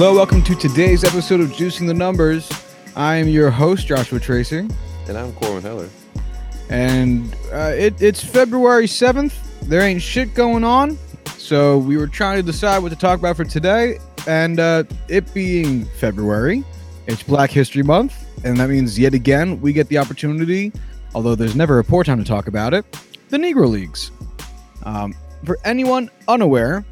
Hello, welcome to today's episode of Juicing the Numbers. I am your host, Joshua Tracy, And I'm Corwin Heller. and uh, it, it's February 7th. There ain't shit going on, so we were trying to decide what to talk about for today. And uh, it being February, it's Black History Month, and that means yet again we get the opportunity, although there's never a poor time to talk about it, the Negro Leagues. Um, for anyone unaware,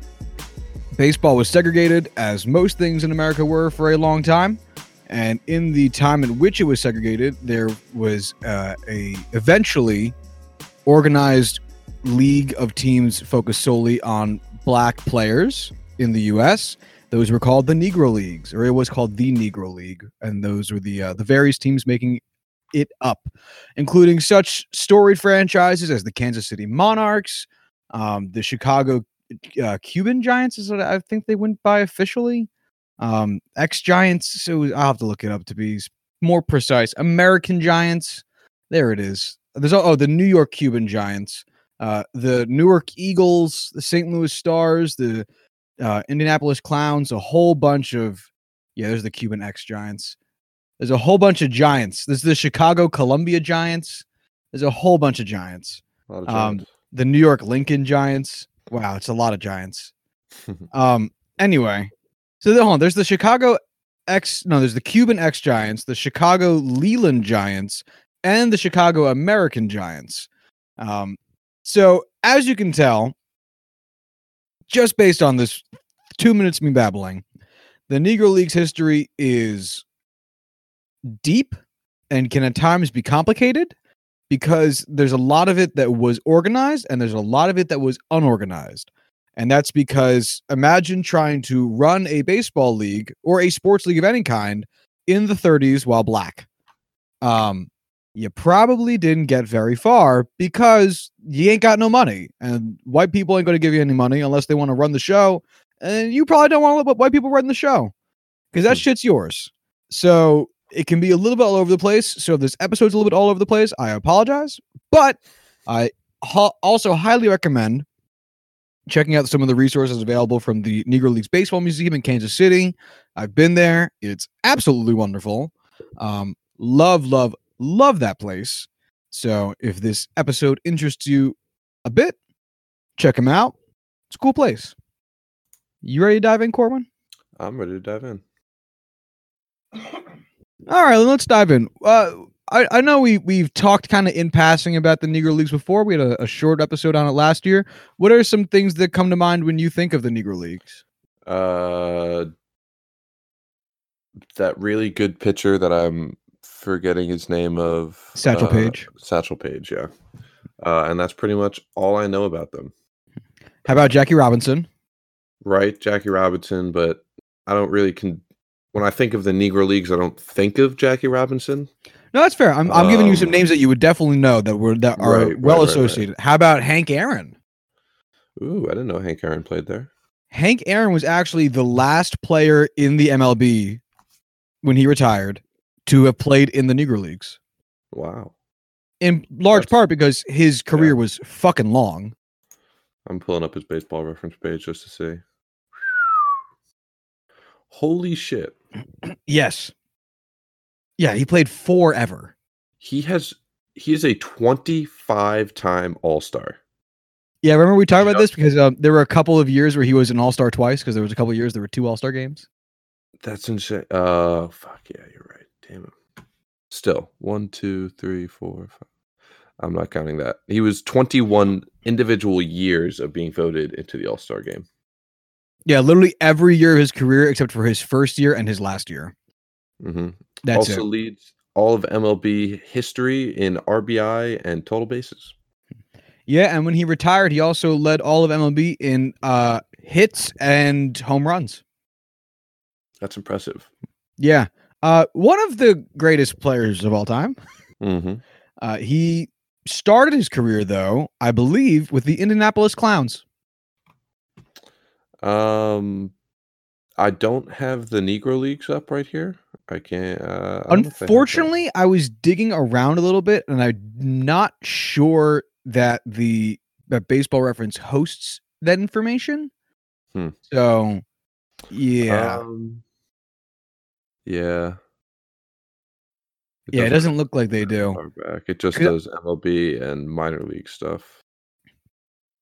baseball was segregated, as most things in America were for a long time. And in the time in which it was segregated, there was uh, a eventually organized league of teams focused solely on black players in the U.S. Those were called the Negro Leagues, or it was called the Negro League, and those were the uh, the various teams making it up, including such storied franchises as the Kansas City Monarchs, um, the Chicago uh, Cuban Giants is what I think they went by officially. Um, X Giants. So I'll have to look it up to be more precise. American Giants. There it is. There's oh the New York Cuban Giants, uh, the Newark Eagles, the St. Louis Stars, the uh, Indianapolis Clowns, a whole bunch of yeah. There's the Cuban X Giants. There's a whole bunch of Giants. There's the Chicago Columbia Giants. There's a whole bunch of Giants A lot of Um, giants. the New York Lincoln Giants. Wow, it's a lot of Giants. um. Anyway, so the, hold on. There's the Chicago X. No, there's the Cuban X Giants, the Chicago Leland Giants, and the Chicago American Giants. Um. So as you can tell, just based on this two minutes me babbling, the Negro League's history is deep and can at times be complicated because there's a lot of it that was organized and there's a lot of it that was unorganized. And that's because imagine trying to run a baseball league or a sports league of any kind in the 30s while black. Um, you probably didn't get very far because you ain't got no money, and white people ain't going to give you any money unless they want to run the show. And you probably don't want to let white people run the show because that Hmm. shit's yours. So it can be a little bit all over the place. So if this episode's a little bit all over the place, I apologize. But I ha- also highly recommend checking out some of the resources available from the Negro Leagues Baseball Museum in Kansas City. I've been there. It's absolutely wonderful. Um, love, love, love that place. So if this episode interests you a bit, check them out. It's a cool place. You ready to dive in, Corwin? I'm ready to dive in. All right, let's dive in. Uh, I, I know we we've talked kind of in passing about the Negro Leagues before. We had a, a short episode on it last year. What are some things that come to mind when you think of the Negro Leagues? Uh, that really good pitcher that I'm forgetting his name of. Satchel uh, Paige. Satchel Paige, yeah. Uh, and that's pretty much all I know about them. How about Jackie Robinson? Right, Jackie Robinson, but I don't really con. When I think of the Negro Leagues, I don't think of Jackie Robinson. No, that's fair. I'm, I'm giving you some Um, names that you would definitely know that were that are Right, right, well right, right. associated. How about Hank Aaron? Ooh, I didn't know Hank Aaron played there. Hank Aaron was actually the last player in the MLB when he retired to have played in the Negro Leagues. Wow. In large That's- part because his career yeah. was fucking long. I'm pulling up his baseball reference page just to see. Holy shit. Yes. Yeah, he played forever. He has he is a 25 time all-star. Yeah, remember we talked about this because um, there were a couple of years where he was an All Star twice because there was a couple of years there were two All Star games. That's insane. Uh fuck yeah, you're right. Damn it. Still, one, two, three, four, five. I'm not counting that. He was 21 individual years of being voted into the All-Star game. Yeah, literally every year of his career except for his first year and his last year. hmm That's also it. leads all of MLB history in RBI and total bases. Yeah, and when he retired, he also led all of MLB in uh, hits and home runs. That's impressive. Yeah, uh, one of the greatest players of all time. hmm Uh, he started his career, though, I believe, with the Indianapolis Clowns. Um, I don't have the Negro Leagues up right here. I can't. Uh, I don't know if they have that. Unfortunately, I was digging around a little bit, and I'm not sure that the that Baseball Reference hosts that information. Hmm. So, yeah, Um, Yeah. yeah, it doesn't look like they do. back. It just does MLB and minor league stuff.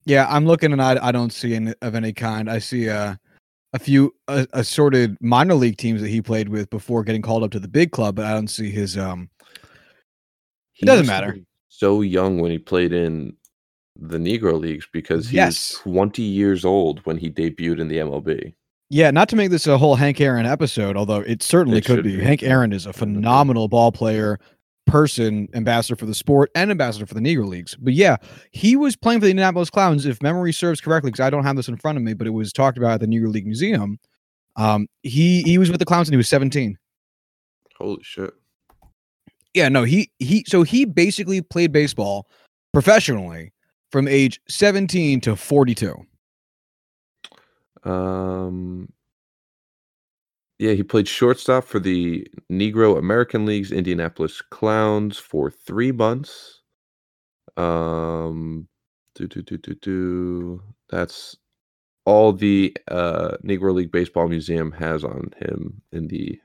Yeah, I'm looking and I I don't see any of any kind. I see uh, a few uh, assorted minor league teams that he played with before getting called up to the big club, but I don't see his um. He doesn't matter. So young when he played in the Negro leagues because he Yes. was 20 years old when he debuted in the MLB. Yeah, not to make this a whole Hank Aaron episode, although it certainly It could be. be. Hank Aaron is a phenomenal ball player, person, ambassador for the sport, and ambassador for the Negro Leagues. But yeah, he was playing for the Indianapolis Clowns, if memory serves correctly, because I don't have this in front of me, but it was talked about at the Negro League Museum. Um, he he was with the Clowns and he was 17. Holy shit. Yeah, no, he he so he basically played baseball professionally from age 17 to 42. Um, yeah, he played shortstop for the Negro American League's Indianapolis Clowns for three months. Um, do do do do do. That's all the uh, Negro League Baseball Museum has on him in the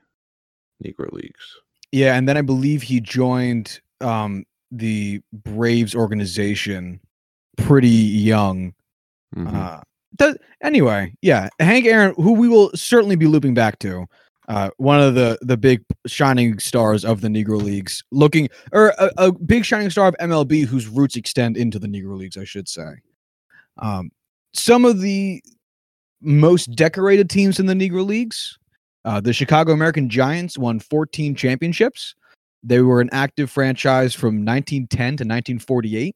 Negro Leagues. Yeah, and then I believe he joined um the Braves organization pretty young. Mhm. Uh th- anyway, yeah, Hank Aaron, who we will certainly be looping back to, uh, one of the the big shining stars of the Negro Leagues, looking or a, a big shining star of MLB whose roots extend into the Negro Leagues, I should say. Um, some of the most decorated teams in the Negro Leagues, uh, the Chicago American Giants won 14 championships. They were an active franchise from 1910 to 1948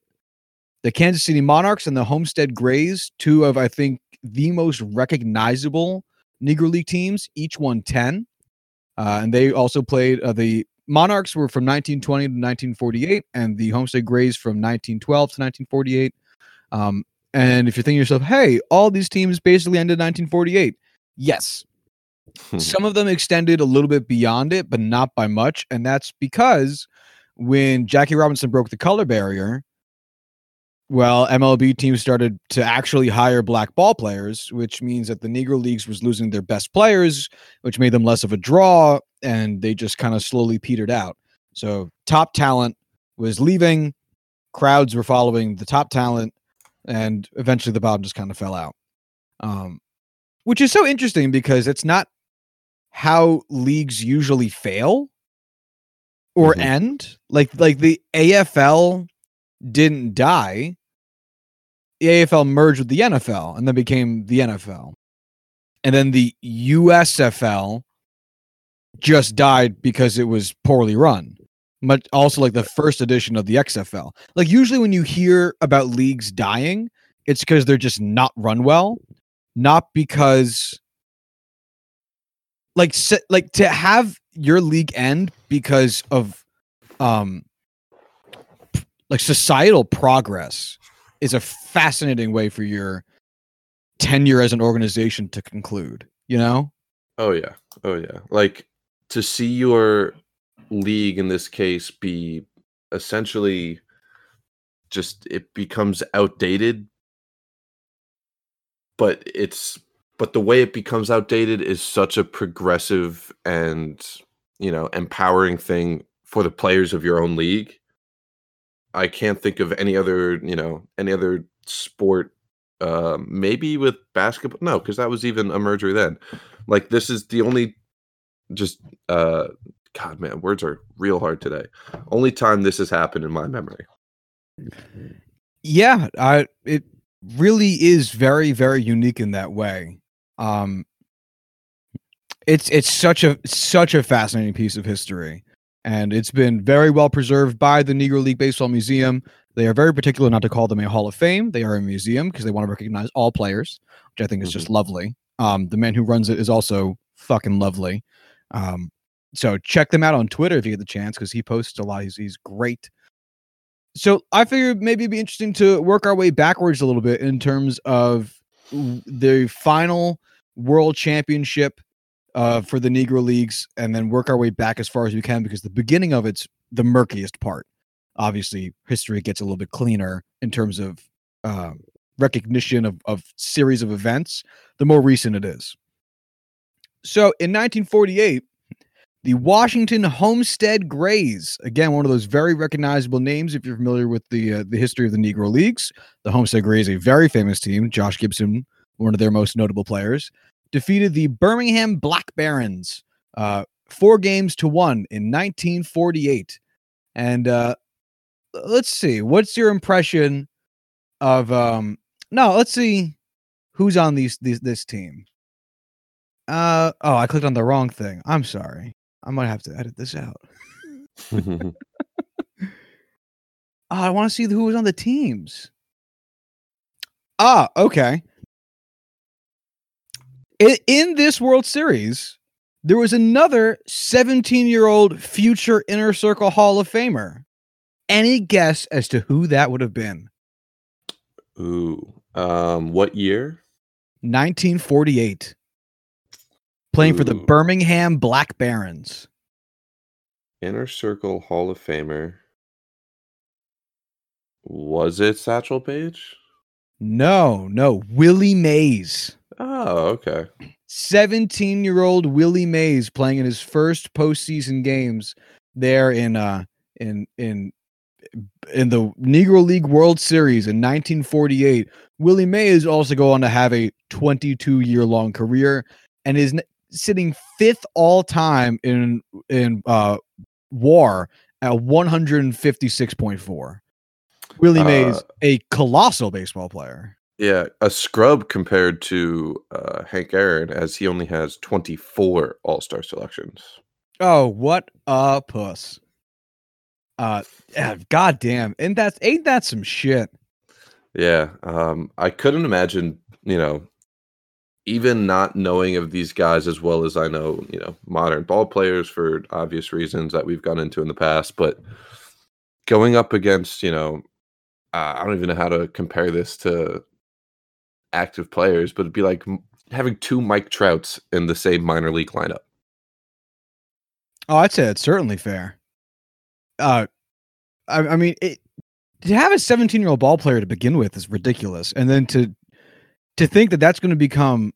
the Kansas City Monarchs and the Homestead Grays, two of I think the most recognizable Negro League teams, each won 10. Uh, and they also played uh, the Monarchs were from 1920 to 1948 and the Homestead Grays from 1912 to 1948. Um, and if you're thinking to yourself, hey, all these teams basically ended in 1948. Yes, some of them extended a little bit beyond it, but not by much. And that's because when Jackie Robinson broke the color barrier, well, MLB teams started to actually hire black ball players, which means that the Negro Leagues was losing their best players, which made them less of a draw, and they just kind of slowly petered out. So top talent was leaving, crowds were following the top talent, and eventually the bottom just kind of fell out. Um, which is so interesting because it's not how leagues usually fail or Mhm. end. Like like the AFL didn't die. The AFL merged with the NFL and then became the NFL. And then the USFL just died because it was poorly run. But also like the first edition of the XFL. Like usually when you hear about leagues dying, it's because they're just not run well, not because like like to have your league end because of um like societal progress is a fascinating way for your tenure as an organization to conclude you know Oh yeah. Oh yeah. Like to see your league in this case be essentially just it becomes outdated but it's but the way it becomes outdated is such a progressive and you know empowering thing for the players of your own league i can't think of any other you know any other sport uh maybe with basketball no because that was even a merger then. Like this is the only just uh god man words are real hard today. Only time this has happened in my memory. Yeah i it really is very very unique in that way. Um it's it's such a such a fascinating piece of history and it's been very well preserved by the negro league baseball museum. They are very particular not to call them a hall of fame. They are a museum because they want to recognize all players which i think is just lovely. Um the man who runs it is also fucking lovely. Um so check them out on twitter if you get the chance because he posts a lot. He's, he's great. So I figured maybe it'd be interesting to work our way backwards a little bit in terms of the final world championship uh, for the Negro Leagues, and then work our way back as far as we can because the beginning of it's the murkiest part. Obviously, history gets a little bit cleaner in terms of uh, recognition of, of series of events. The more recent it is. So in 1948, the Washington Homestead Grays. Again, one of those very recognizable names if you're familiar with the uh, the history of the Negro Leagues. The Homestead Grays, a very famous team. Josh Gibson, one of their most notable players, defeated the Birmingham Black Barons uh, four games to one in 1948. And uh, let's see, what's your impression of? Um, no, let's see who's on these, these this team. Uh oh, I clicked on the wrong thing. I'm sorry. I might have to edit this out. oh, I want to see who was on the teams. Ah, okay. In, in this World Series, there was another 17 year old future Inner Circle Hall of Famer. Any guess as to who that would have been? Ooh. Um, what year? 1948. Playing for the Birmingham Black Barons. Inner Circle Hall of Famer. Was it Satchel Paige? No, no, Willie Mays. Oh, okay. 17 year old Willie Mays playing in his first postseason games there in uh in in in the Negro League World Series in 1948. Willie Mays also go on to have a 22 year long career and is sitting fifth all time in in uh WAR at 156.4. Willie Mays, Uh, a colossal baseball player. Yeah, a scrub compared to uh, Hank Aaron, as he only has 24 All Star selections. Oh, what a puss. Uh yeah, goddamn. And that's ain't that some shit. Yeah, um, I couldn't imagine, you know, even not knowing of these guys as well as I know, you know, modern ball players for obvious reasons that we've gone into in the past, but going up against, you know, uh, I don't even know how to compare this to active players, but it'd be like having two Mike Trouts in the same minor league lineup. Oh, I'd say it's certainly fair. Uh, I, I mean, it, to have a 17 year old ball player to begin with is ridiculous, and then to to think that that's going to become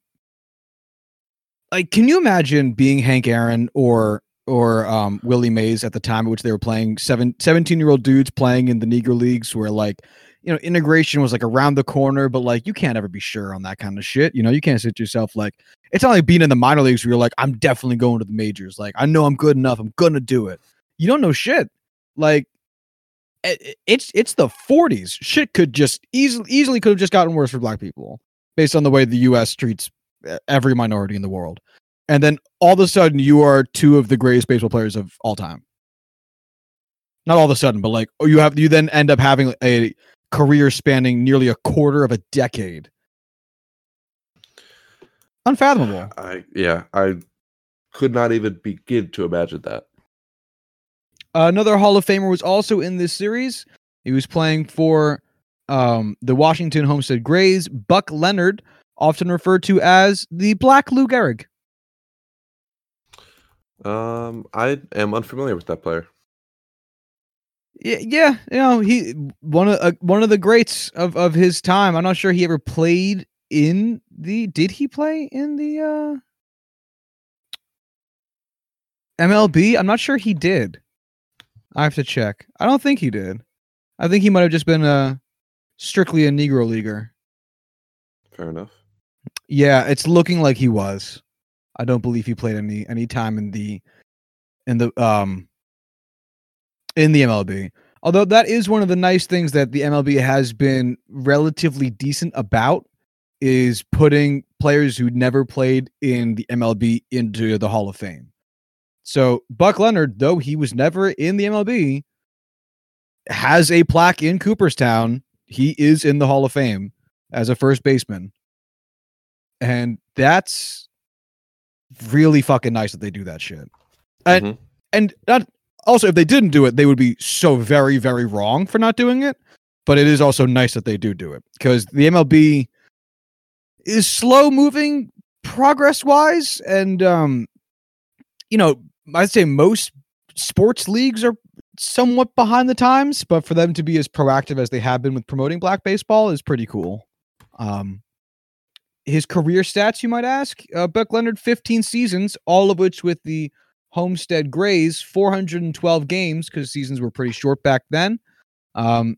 like, can you imagine being Hank Aaron or or um, Willie Mays at the time at which they were playing seven, 17 year old dudes playing in the Negro leagues where like you know integration was like around the corner, but like you can't ever be sure on that kind of shit. You know, you can't sit yourself like it's not like being in the minor leagues where you're like, I'm definitely going to the majors. Like, I know I'm good enough. I'm gonna do it. You don't know shit. Like, it's it's the 40s. Shit could just easily easily could have just gotten worse for black people based on the way the U.S. treats every minority in the world. And then all of a sudden, you are two of the greatest baseball players of all time. Not all of a sudden, but like oh, you have you then end up having a career spanning nearly a quarter of a decade. Unfathomable. I yeah, I could not even begin to imagine that. another Hall of Famer was also in this series. He was playing for um, the Washington Homestead Grays. Buck Leonard, often referred to as the Black Lou Gehrig. Um, I am unfamiliar with that player. Yeah, yeah, you know he one of uh, one of the greats of of his time. I'm not sure he ever played in the. Did he play in the uh MLB? I'm not sure he did. I have to check. I don't think he did. I think he might have just been a strictly a Negro leaguer. Fair enough. Yeah, it's looking like he was. I don't believe he played any any time in the in the um in the MLB. Although that is one of the nice things that the MLB has been relatively decent about is putting players who never played in the MLB into the Hall of Fame. So Buck Leonard, though he was never in the MLB, has a plaque in Cooperstown. He is in the Hall of Fame as a first baseman. And that's really fucking nice that they do that shit. And Mhm. and not also if they didn't do it, they would be so very very wrong for not doing it. But it is also nice that they do do it because the MLB is slow moving progress wise, and um, you know I'd say most sports leagues are somewhat behind the times, but for them to be as proactive as they have been with promoting black baseball is pretty cool. Um, his career stats, you might ask, uh, Buck Leonard, 15 seasons, all of which with the Homestead Grays 412 games because seasons were pretty short back then. Um,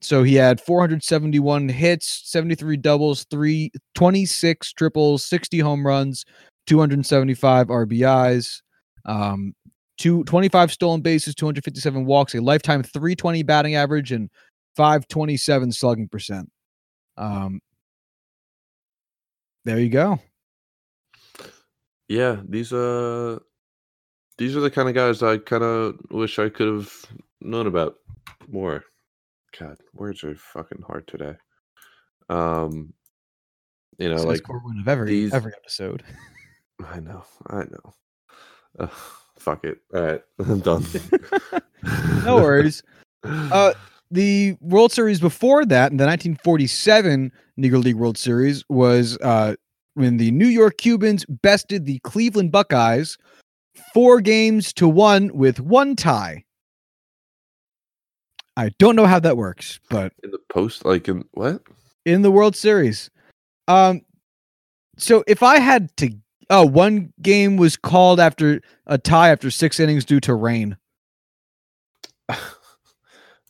so he had 471 hits, 73 doubles, three, 26 triples, 60 home runs, 275 RBIs, um, two, 25 stolen bases, 257 walks, a lifetime 320 batting average, and 527 slugging percent. Um, there you go. Yeah, these uh these are the kind of guys I kind of wish I could have known about more. God, words are fucking hard today. Um, you know, like Corwin of every these- every episode. I know, I know. Uh, fuck it. All right, I'm done. no worries. Uh, the World Series before that, in the 1947 Negro League World Series, was uh, when the New York Cubans bested the Cleveland Buckeyes four games to one with one tie. I don't know how that works, but in the post, like in what? in the World Series. Um, so if I had to, oh, one game was called after a tie after six innings due to rain.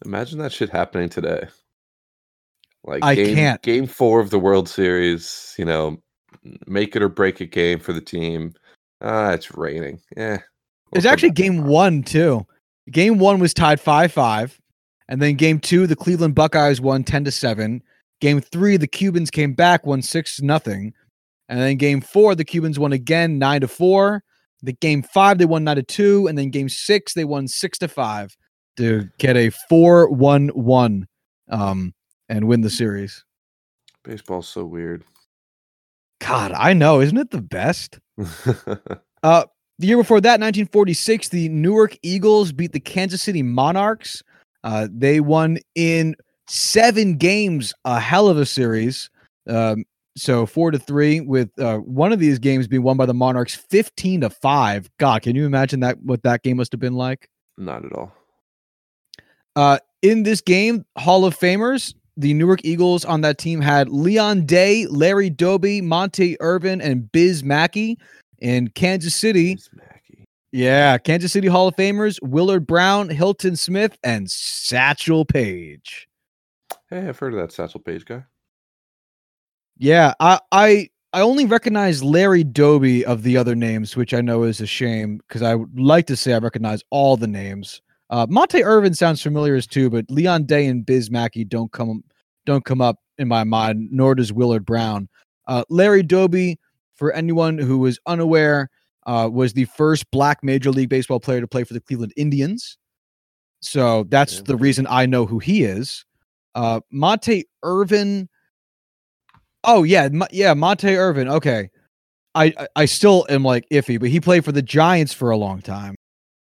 Imagine that shit happening today. Like I game, can't. Game four of the World Series, you know, make it or break it game for the team. Ah, it's raining. Yeah. It's actually game one too. Game one was tied five five, and then game two, the Cleveland Buckeyes won ten to seven. Game three, the Cubans came back, won six nothing, and then game four, the Cubans won again nine to four. The game five, they won nine to two, and then game six, they won six to five to get a four one one, um, and win the series. Baseball's so weird. God, I know, isn't it the best? Uh, the year before that, 1946, the Newark Eagles beat the Kansas City Monarchs. Uh, they won in seven games, a hell of a series. Um, so four to three, with uh, one of these games being won by the Monarchs, 15 to five. God, can you imagine that? What that game must have been like? Not at all. Uh, in this game, Hall of Famers, the Newark Eagles on that team had Leon Day, Larry Doby, Monte Irvin, and Biz Mackey. In Kansas City. Yeah, Kansas City Hall of Famers Willard Brown, Hilton Smith, and Satchel Paige. Hey, I've heard of that Satchel Paige guy. Yeah, I I I only recognize Larry Doby of the other names, which I know is a shame because I would like to say I recognize all the names. Uh, Monte Irvin sounds familiar as too, but Leon Day and Biz Mackey don't come don't come up in my mind. Nor does Willard Brown. Uh, Larry Doby, for anyone who was unaware, uh, was the first black Major League Baseball player to play for the Cleveland Indians. So that's Yeah. the reason I know who he is. Uh, Monte Irvin. Oh yeah, Mo- yeah, Monte Irvin. Okay, I, I I still am like iffy, but he played for the Giants for a long time.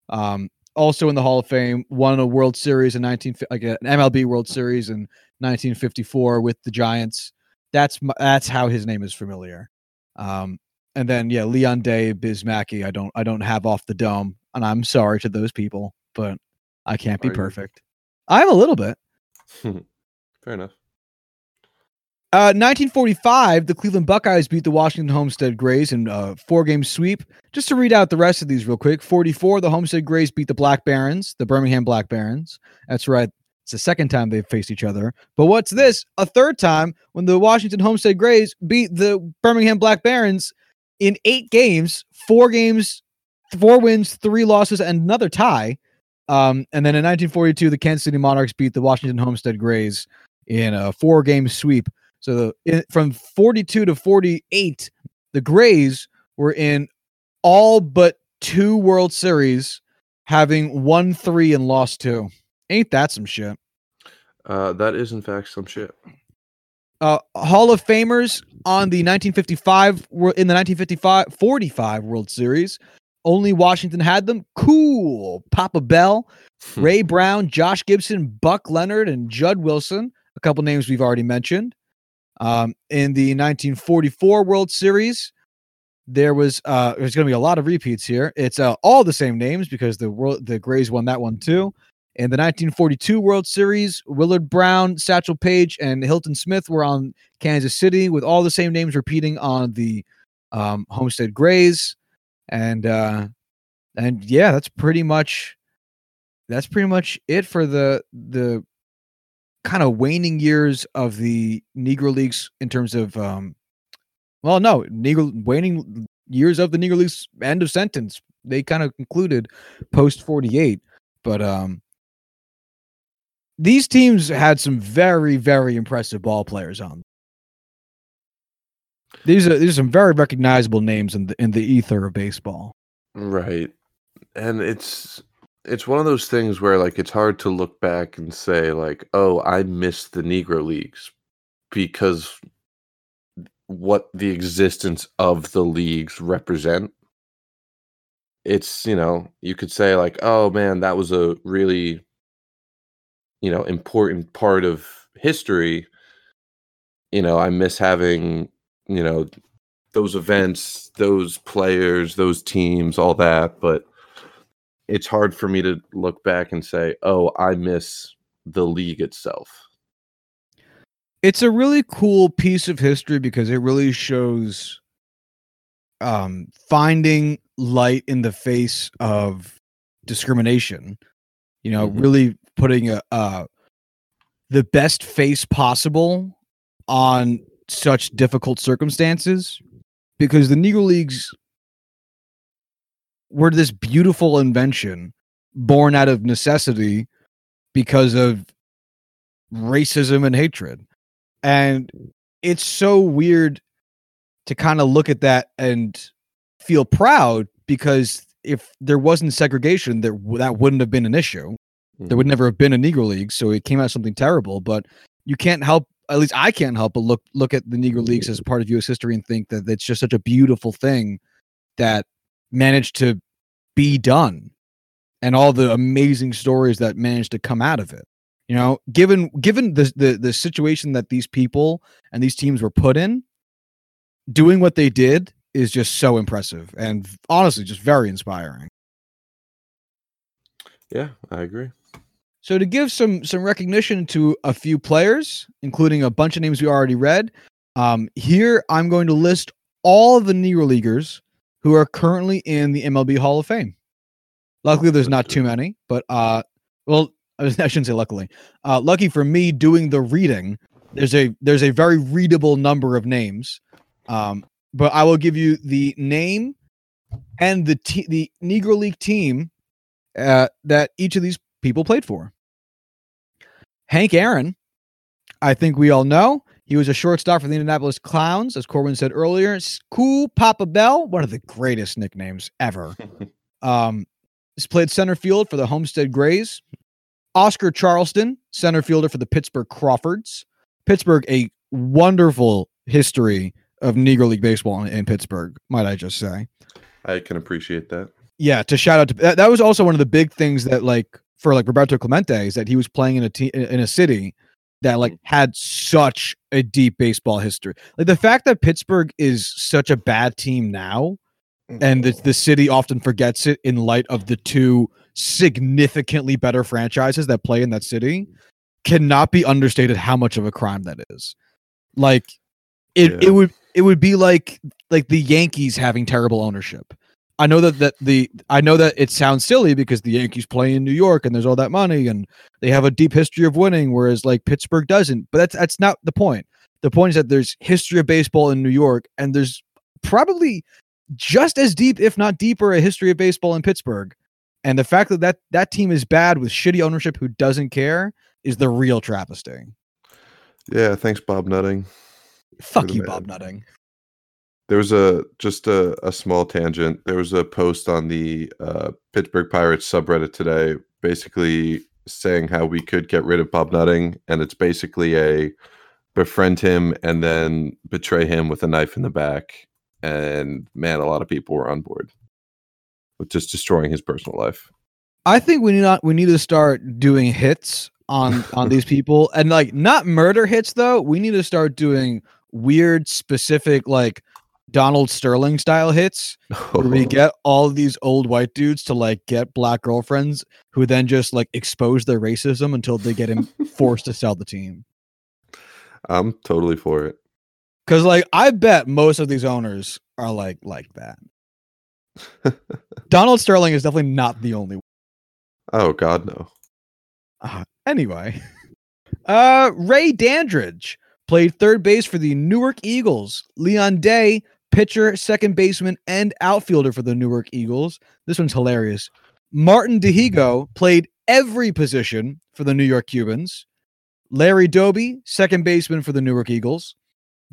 Um, also in the Hall of Fame, won a World Series in nineteen like an MLB World Series in 1954 with the Giants. That's that's how his name is familiar. Um, and then yeah, Leon Day, Biz Mackey. I don't I don't have off the dome, and I'm sorry to those people, but I can't be Are you? perfect. I'm a little bit. Fair enough. Uh, 1945, the Cleveland Buckeyes beat the Washington Homestead Grays in a four-game sweep. Just to read out the rest of these real quick. 44, the Homestead Grays beat the Black Barons, the Birmingham Black Barons. That's right. It's the second time they've faced each other. But what's this? A third time when the Washington Homestead Grays beat the Birmingham Black Barons in eight games, four games, four wins, three losses, and another tie. Um, and then in 1942, the Kansas City Monarchs beat the Washington Homestead Grays in a four-game sweep. So the in, from 42 to 48, the Grays were in all but two World Series, having won three and lost two. Ain't that some shit? Uh, that is in fact some shit. Uh, Hall of Famers on the 1955 wor- in the 1955 45 World Series. Only Washington had them. Cool. Papa Bell, Hmm. Ray Brown, Josh Gibson, Buck Leonard, and Jud Wilson. A couple names we've already mentioned. Um, in the 1944 World Series, there was uh, there's going to be a lot of repeats here. It's uh, all the same names because the world the Grays won that one too. In the 1942 World Series, Willard Brown, Satchel Paige, and Hilton Smith were on Kansas City with all the same names repeating on the um, Homestead Grays. And uh, and yeah, that's pretty much that's pretty much it for the the kind of waning years of the Negro Leagues in terms of um well no Negro waning years of the Negro Leagues end of sentence. They kind of concluded post 48 but um these teams had some very very impressive ball players on. These are these are some very recognizable names in the in the ether of baseball. Right. And it's it's one of those things where like it's hard to look back and say like, "Oh, I miss the Negro Leagues," because what the existence of the leagues represent. It's, you know, you could say like, "Oh man, that was a really you know, important part of history." You know, I miss having, you know, those events, those players, those teams, all that, but it's hard for me to look back and say, "Oh, I miss the league itself." it's a really cool piece of history because it really shows um finding light in the face of discrimination you know Mhm. really putting a uh the best face possible on such difficult circumstances because the negro leagues were this beautiful invention born out of necessity because of racism and hatred. And it's so weird to kind of look at that and feel proud because if there wasn't segregation there that wouldn't have been an issue. There would mm-hmm. never have been a negro league so it came out something terrible but you can't help at least i can't help but look look at the negro leagues as part of us history and think that it's just such a beautiful thing that managed to be done and all the amazing stories that managed to come out of it you know given given the the, the situation that these people and these teams were put in doing what they did is just so impressive and honestly just very inspiring Yeah, I agree. So to give some some recognition to a few players, including a bunch of names we already read, um, here I'm going to list all of the Negro Leaguers who are currently in the MLB Hall of Fame. Luckily, there's not too many, but uh, well, I shouldn't say luckily. Uh, lucky for me, doing the reading, there's a there's a very readable number of names. Um, but I will give you the name and the the Negro League team uh, that each of these people played for. Hank Aaron, I think we all know. He was a shortstop for the Indianapolis Clowns, as Corwin said earlier. Cool Papa Bell, one of the greatest nicknames ever. Um, he's played center field for the Homestead Grays. Oscar Charleston, center fielder for the Pittsburgh Crawfords. Pittsburgh, a wonderful history of Negro League baseball in, in Pittsburgh, might I just say I can appreciate that. yeah to shout out to that, that was also one of the big things that like for like roberto clemente is that he was playing in a team in a city that like mm. had such a deep baseball history. Like the fact that pittsburgh is such a bad team now and the, the city often forgets it in light of the two significantly better franchises that play in that city cannot be understated how much of a crime that is. Like it, Yeah. it would it would be like like the yankees having terrible ownership i know that that the i know that it sounds silly because the yankees play in new york and there's all that money and they have a deep history of winning whereas like pittsburgh doesn't but that's that's not the point the point is that there's history of baseball in new york and there's probably just as deep, if not deeper, a history of baseball in Pittsburgh. And the fact that that, that team is bad with shitty ownership who doesn't care is the real travesty. Yeah, thanks, Bob Nutting. Fuck you, man. Bob Nutting. There was a just a, a small tangent. There was a post on the uh, Pittsburgh Pirates subreddit today, basically saying how we could get rid of Bob Nutting, and it's basically a befriend him and then betray him with a knife in the back. And man, a lot of people were on board with just destroying his personal life. I think we need not we need to start doing hits on on these people and like not murder hits though. We need to start doing weird specific like Donald Sterling style hits where we get all these old white dudes to like get black girlfriends who then just like expose their racism until they get him forced to sell the team. I'm totally for it. Cause like I bet most of these owners are like like that. Donald Sterling is definitely not the only one. Oh God, no. Uh, anyway, uh, Ray Dandridge played third base for the Newark Eagles. Leon Day, pitcher, second baseman, and outfielder for the Newark Eagles. This one's hilarious. Martin Dihigo played every position for the New York Cubans. Larry Doby, second baseman for the Newark Eagles.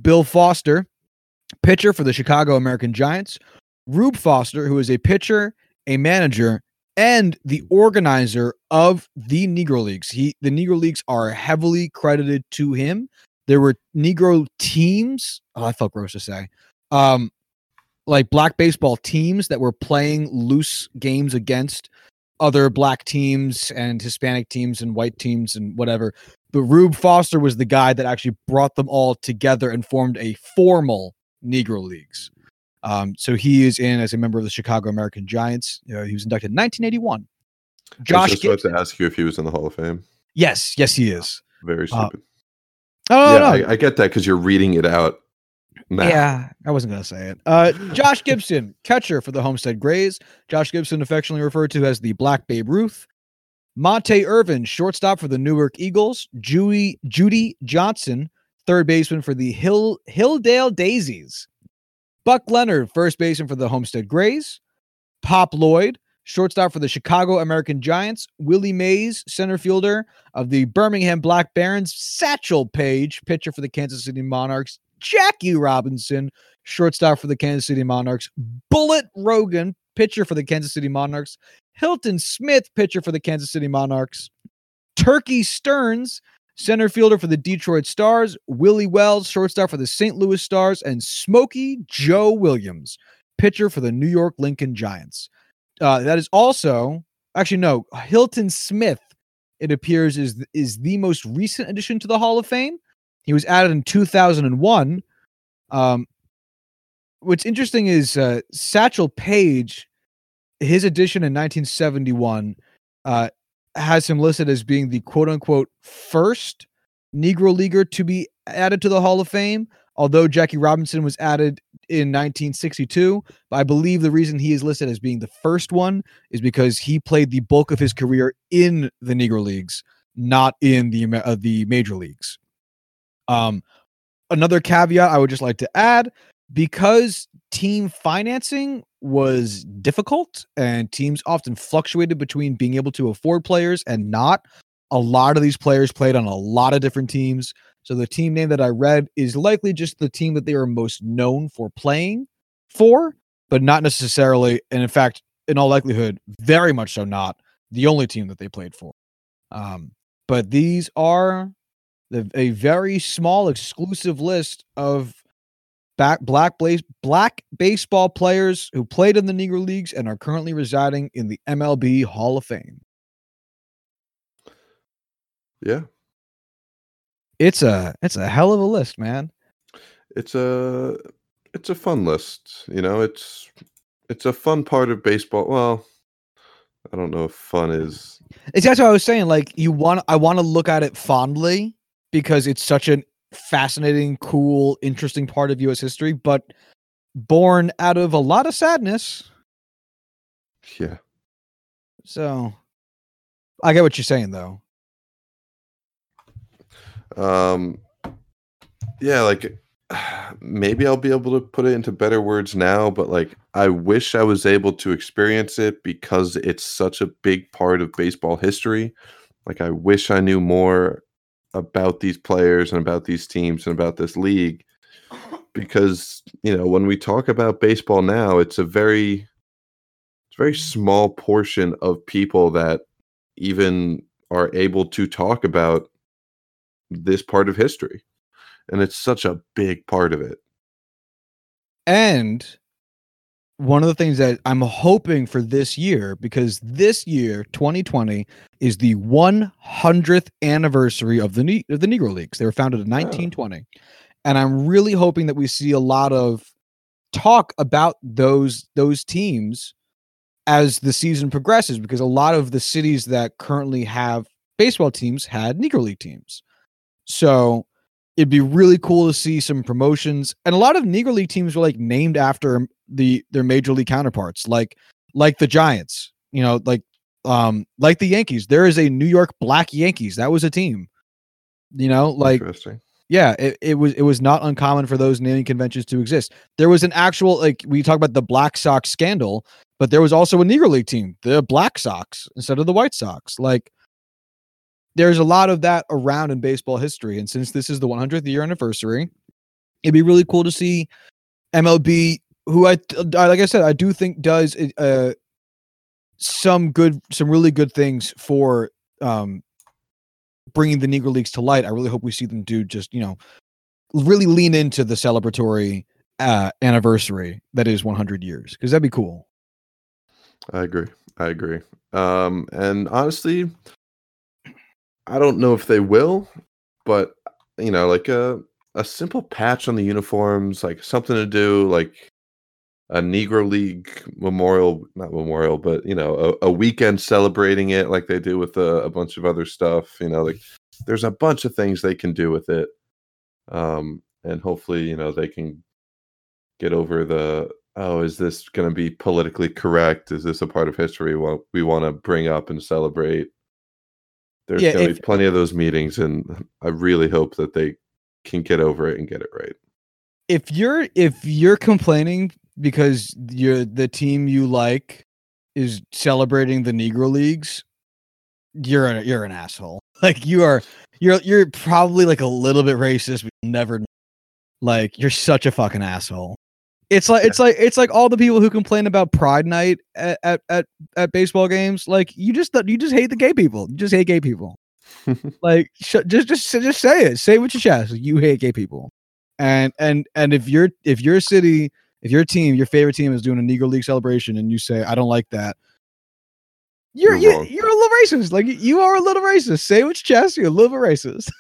Bill Foster, pitcher for the Chicago American Giants. Rube Foster, who is a pitcher, a manager, and the organizer of the Negro Leagues. He the Negro Leagues are heavily credited to him. There were Negro teams. Oh, I felt gross to say. Um, like black baseball teams that were playing loose games against other black teams and Hispanic teams and white teams and whatever. But Rube Foster was the guy that actually brought them all together and formed a formal Negro Leagues. Um, so he is in as a member of the Chicago American Giants. He was inducted in 1981. Josh I was just about to ask you if he was in the Hall of Fame. Yes, yes, he is. Very uh, stupid. Uh, oh yeah, no. I, I get that because you're reading it out. Yeah, I wasn't gonna say it. Uh, Josh Gibson, catcher for the Homestead Grays. Josh Gibson, affectionately referred to as the Black Babe Ruth. Monte Irvin, shortstop for the Newark Eagles. Judy Judy Johnson, third baseman for the Hill Hilldale Daisies. Buck Leonard, first baseman for the Homestead Grays. Pop Lloyd, shortstop for the Chicago American Giants. Willie Mays, center fielder of the Birmingham Black Barons. Satchel Paige, pitcher for the Kansas City Monarchs. Jackie Robinson, shortstop for the Kansas City Monarchs. Bullet Rogan, pitcher for the Kansas City Monarchs. Hilton Smith, pitcher for the Kansas City Monarchs. Turkey Stearnes, Center fielder for the Detroit Stars, Willie Wells, shortstop for the St. Louis Stars, and Smokey Joe Williams, pitcher for the New York Lincoln Giants. Uh, that is also actually no Hilton Smith. It appears is is the most recent addition to the Hall of Fame. He was added in 2001. Um, what's interesting is uh, Satchel Paige, his addition in 1971 uh, has him listed as being the quote unquote first Negro leaguer to be added to the Hall of Fame. Although Jackie Robinson was added in 1962, but I believe the reason he is listed as being the first one is because he played the bulk of his career in the Negro leagues, not in the uh, the major leagues. Um, another caveat I would just like to add because team financing was difficult and teams often fluctuated between being able to afford players and not. A lot of these players played on a lot of different teams. So the team name that I read is likely just the team that they are most known for playing for, but not necessarily, and in fact, in all likelihood, very much so not the only team that they played for. Um, but these are the, a very small exclusive list of back black blaze black baseball players who played in the Negro Leagues and are currently residing in the MLB Hall of Fame. Yeah. It's a it's a hell of a list, man. It's a it's a fun list, you know, it's it's a fun part of baseball. Well, I don't know if fun is It's that's what I was saying. Like you want I want to look at it fondly because it's such a fascinating, cool, interesting part of U.S. history, but born out of a lot of sadness. Yeah. So I get what you're saying, though. Um, yeah, like maybe I'll be able to put it into better words now, but like I wish I was able to experience it because it's such a big part of baseball history. Like I wish I knew more about these players and about these teams and about this league because you know when we talk about baseball now it's a very it's a very small portion of people that even are able to talk about this part of history and it's such a big part of it. And one of the things that I'm hoping for this year, because this year, 2020, is the 100th anniversary of the ne- of the Negro Leagues. They were founded in 1920, oh. and I'm really hoping that we see a lot of talk about those those teams as the season progresses, because a lot of the cities that currently have baseball teams had Negro League teams. So it'd be really cool to see some promotions. And a lot of Negro League teams were like named after the their major league counterparts, like like the Giants, you know, like um like the Yankees. There is a New York Black Yankees. That was a team. You know, like Interesting. yeah, it, it was it was not uncommon for those naming conventions to exist. There was an actual like we talk about the Black Sox scandal, but there was also a Negro League team, the Black Sox instead of the White Sox. Like there's a lot of that around in baseball history, and since this is the 100th year anniversary, it'd be really cool to see MLB, who I like I said, I do think does uh some good, some really good things for um bringing the Negro Leagues to light. I really hope we see them do just you know really lean into the celebratory uh, anniversary that is 100 years because that'd be cool. I agree. I agree. Um, and honestly, I don't know if they will, but you know, like a a simple patch on the uniforms, like something to do, like a Negro League memorial, not memorial, but you know, a, a weekend celebrating it, like they do with a, a bunch of other stuff. You know, like there's a bunch of things they can do with it, um, and hopefully, you know, they can get over the oh, is this going to be politically correct? Is this a part of history we want to bring up and celebrate? There's Yeah, going to be plenty of those meetings, and I really hope that they can get over it and get it right. if you're if you're complaining because you're the team you like is celebrating the Negro Leagues, you're a, you're an asshole. Like you are you're you're probably like a little bit racist. But you'll never like you're such a fucking asshole. It's like it's like it's like all the people who complain about Pride Night at at at, at baseball games. Like you just you just hate the gay people. You just hate gay people. like sh- just just just say it. Say what you chest. You hate gay people. And and and if your if your city, if your team, your favorite team is doing a Negro League celebration, and you say I don't like that, you're You're you, wrong. you're a little racist. Like you are a little racist. Say with your chest. You're a little bit racist.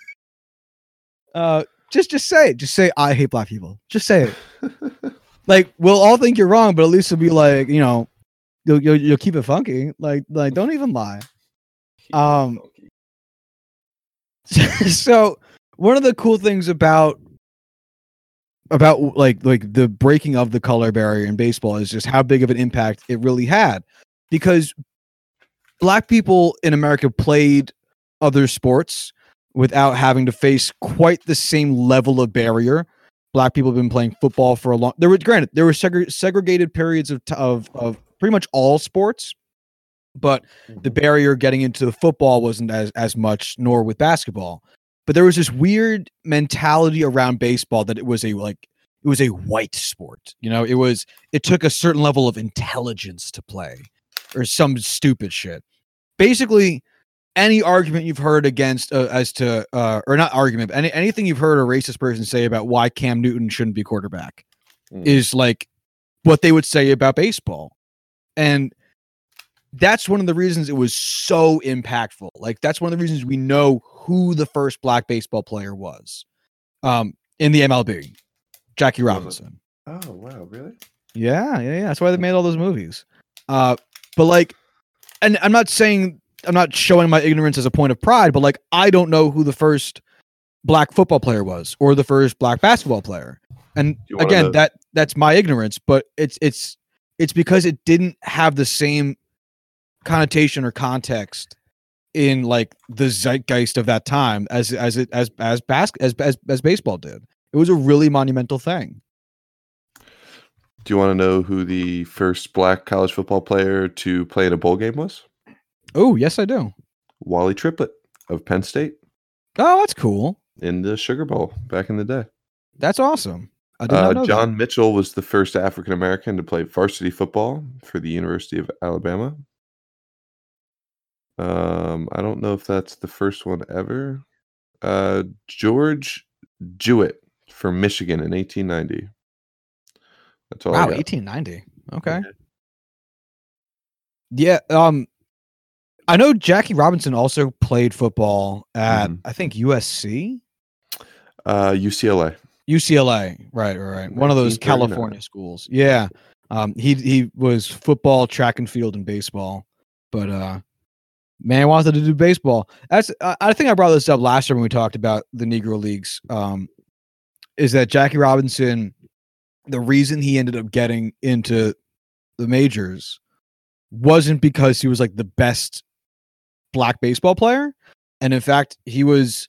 uh, just just say it. Just say I hate black people. Just say it. Like we'll all think you're wrong, but at least it'll be like you know, you'll you'll, you'll keep it funky. Like like don't even lie. Um, so one of the cool things about about like like the breaking of the color barrier in baseball is just how big of an impact it really had because black people in America played other sports without having to face quite the same level of barrier. Black people have been playing football for a long. There were granted there were segre- segregated periods of, t- of of pretty much all sports, but the mm-hmm. barrier getting into the football wasn't as as much nor with basketball. But there was this weird mentality around baseball that it was a like it was a white sport you know? It was it took a certain level of intelligence to play or some stupid shit. Basically any argument you've heard against uh, as to uh, or not argument but any, anything you've heard a racist person say about why cam newton shouldn't be quarterback Mm. is like what they would say about baseball and that's one of the reasons it was so impactful. Like that's one of the reasons we know who the first black baseball player was um in the MLB. Jackie Robinson. Oh wow, really? Yeah, yeah, yeah. That's why they made all those movies. Uh but like and I'm not saying I'm not showing my ignorance as a point of pride, but like I don't know who the first black football player was or the first black basketball player. And again, that that's my ignorance, but it's it's it's because it didn't have the same connotation or context in like the zeitgeist of that time as as it as as bas- as as, as baseball did. It was a really monumental thing. Do you want to know who the first black college football player to play in a bowl game was? Oh, yes I do. Wally Triplett of Penn State Oh, that's cool. in the Sugar Bowl back in the day. That's awesome. I did not Uh, know John Mitchell was the first African American to play varsity football for the University of Alabama. Um, I don't know if that's the first one ever. Uh, George Jewett from Michigan in 1890. That's all. that. I Wow, got. 1890. Okay. Yeah, um I know Jackie Robinson also played football at Mhm. I think USC, Uh, UCLA. UCLA, right, right, right. One of those California schools. Yeah. Um he he was football, track and field and baseball. But uh Man wanted to do baseball. That's I, I think I brought this up last year when we talked about the Negro Leagues. Um, is that Jackie Robinson? The reason he ended up getting into the majors wasn't because he was like the best black baseball player, and in fact, he was.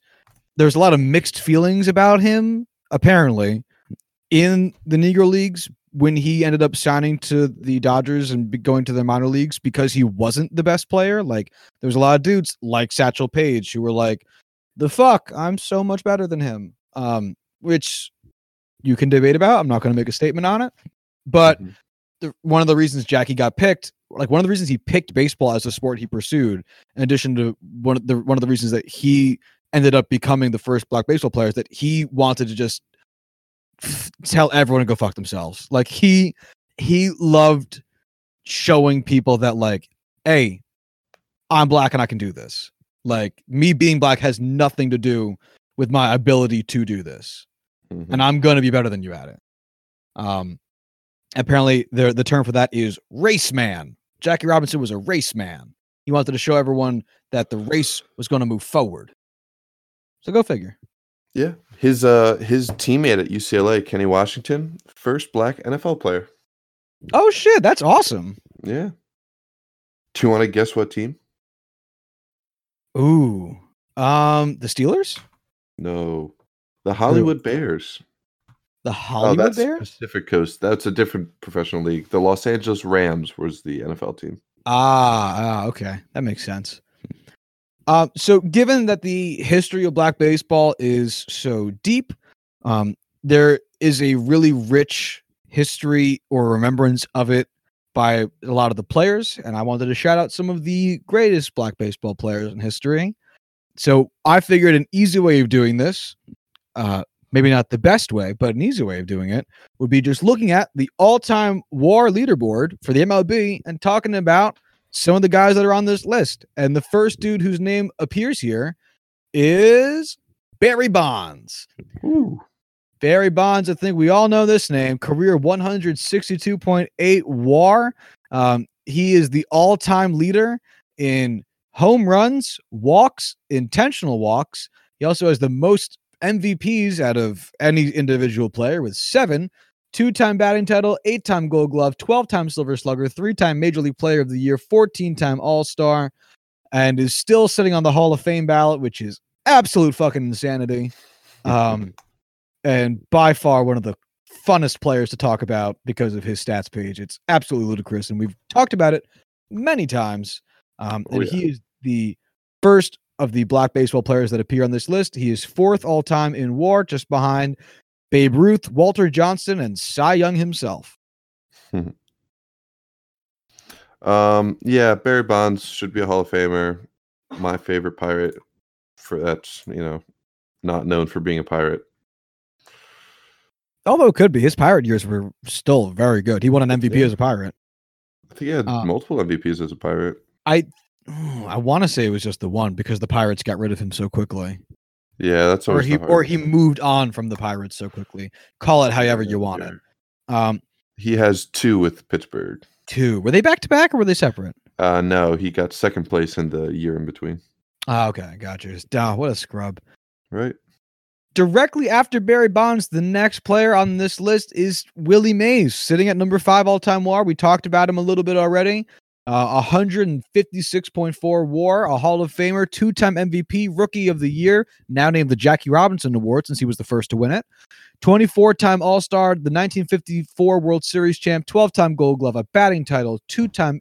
There's a lot of mixed feelings about him apparently in the Negro Leagues when he ended up signing to the Dodgers and going to the minor leagues because he wasn't the best player. Like there was a lot of dudes like Satchel Paige who were like, "The fuck, I'm so much better than him." Um, which you can debate about. I'm not going to make a statement on it, but Mhm. The, one of the reasons Jackie got picked, like one of the reasons he picked baseball as a sport he pursued, in addition to one of the one of the reasons that he ended up becoming the first black baseball player, is that he wanted to just tell everyone to go fuck themselves. Like he he loved showing people that like, hey, I'm black and I can do this. Like me being black has nothing to do with my ability to do this Mhm. and I'm going to be better than you at it. Um, apparently, the the term for that is race man. Jackie Robinson was a race man. He wanted to show everyone that the race was going to move forward. So go figure. Yeah, his uh his teammate at UCLA, Kenny Washington, first black NFL player. Oh shit, that's awesome. Yeah. Do you want to guess what team? Ooh, um, the Steelers, No, the Hollywood Bears. The Oh, Hollywood that's Bears. Pacific Coast. That's a different professional league. The Los Angeles Rams was the NFL team. Ah, ah, okay, that makes sense. Uh, so, given that the history of black baseball is so deep, um, there is a really rich history or remembrance of it by a lot of the players, and I wanted to shout out some of the greatest black baseball players in history. So, I figured an easy way of doing this, uh, maybe not the best way, but an easy way of doing it, would be just looking at the all-time WAR leaderboard for the MLB and talking about some of the guys that are on this list. And the first dude whose name appears here is Barry Bonds. Ooh. Barry Bonds, I think we all know this name. Career 162.8 WAR. Um, he is the all-time leader in home runs, walks, intentional walks. He also has the most MVPs out of any individual player with seven. Two-time batting title, eight-time Gold Glove, twelve-time Silver Slugger, three-time Major League Player of the Year, fourteen-time All-Star, and is still sitting on the Hall of Fame ballot, which is absolute fucking insanity. Um, and by far one of the funnest players to talk about because of his stats page. It's absolutely ludicrous, and we've talked about it many times. Um, Oh, and yeah. he is the first of the black baseball players that appear on this list. He is fourth all time in WAR, just behind Babe Ruth, Walter Johnson, and Cy Young himself. Um, yeah, Barry Bonds should be a Hall of Famer. My favorite pirate for that's, you know, not known for being a pirate. Although it could be his pirate years were still very good. He won an MVP Yeah. as a pirate. I think he had Uh, multiple MVPs as a pirate. Ooh, I want to say it was just the one because the Pirates got rid of him so quickly. Yeah, that's or he or he moved on from the Pirates so quickly. Call it however you want it. Um, He has two with Pittsburgh. two were they back to back or were they separate? Uh no, he got second place in the year in between. Ah, okay, gotcha. Duh, what a scrub. Right? Directly after Barry Bonds, the next player on this list is Willie Mays, sitting at number five all time WAR. We talked about him a little bit already. Uh, 156.4 WAR, a Hall of Famer, two time MVP, Rookie of the Year, now named the Jackie Robinson Award since he was the first to win it. 24 time All Star, the 1954 World Series champ, 12 time Gold Glove, a batting title, two time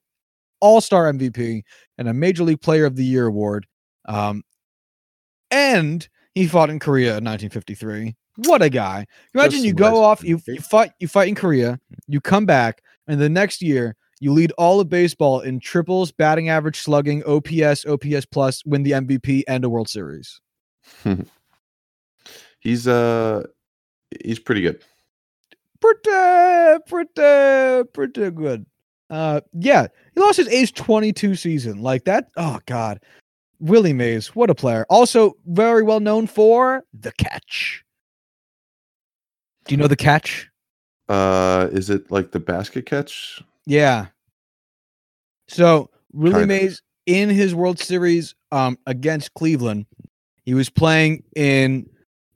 All Star MVP, and a Major League Player of the Year award. Um, and he fought in Korea in 1953. What a guy! Imagine Just you go off, you, you fight, you fight in Korea, you come back, and the next year you lead all of baseball in triples, batting average, slugging, OPS, OPS plus, win the MVP and a World Series. He's uh he's pretty good. Pretty, pretty, pretty good. Uh, yeah, he lost his age 22 season like that. Oh God, Willie Mays, what a player! Also very well known for the catch. Do you know the catch? Uh is it like the basket catch? Yeah. So Willie Kind of. Mays, in his World Series um, against Cleveland. He was playing in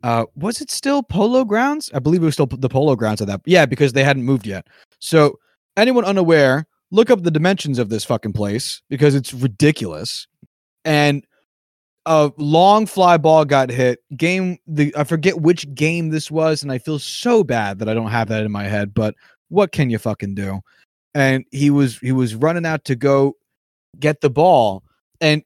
uh, was it still Polo Grounds? I believe it was still the Polo Grounds at that. Yeah, because they hadn't moved yet. So anyone unaware, look up the dimensions of this fucking place because it's ridiculous. And a long fly ball got hit. Game the I forget which game this was, and I feel so bad that I don't have that in my head. But what can you fucking do? And he was he was running out to go get the ball, and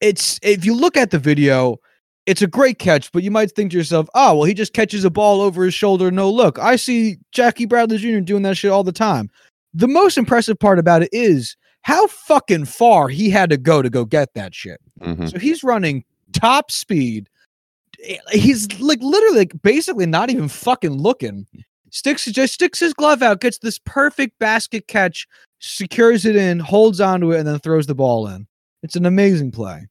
it's if you look at the video, it's a great catch, but you might think to yourself, oh, well, he just catches a ball over his shoulder. No look. I see Jackie Bradley Jr. doing that shit all the time. The most impressive part about it is how fucking far he had to go to go get that shit. Mhm. So he's running top speed. He's like literally like basically not even fucking looking. Sticks just sticks his glove out, gets this perfect basket catch, secures it in, holds onto it, and then throws the ball in. It's an amazing play.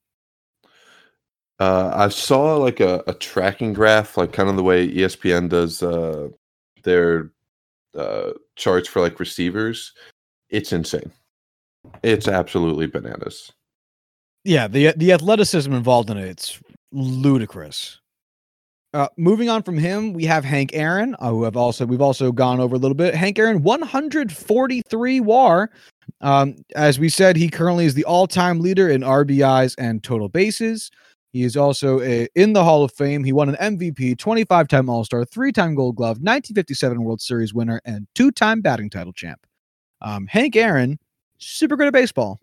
Uh, I saw like a, a tracking graph, like kind of the way ESPN does uh, their uh, charts for like receivers. It's insane. It's absolutely bananas. Yeah, the the athleticism involved in it, it's ludicrous. Uh, moving on from him, we have Hank Aaron, uh, who have also we've also gone over a little bit. Hank Aaron, 143 WAR. Um, as we said, he currently is the all-time leader in RBIs and total bases. He is also a, in the Hall of Fame. He won an MVP, 25-time All-Star, three-time Gold Glove, 1957 World Series winner, and two-time batting title champ. Um, Hank Aaron, super good at baseball.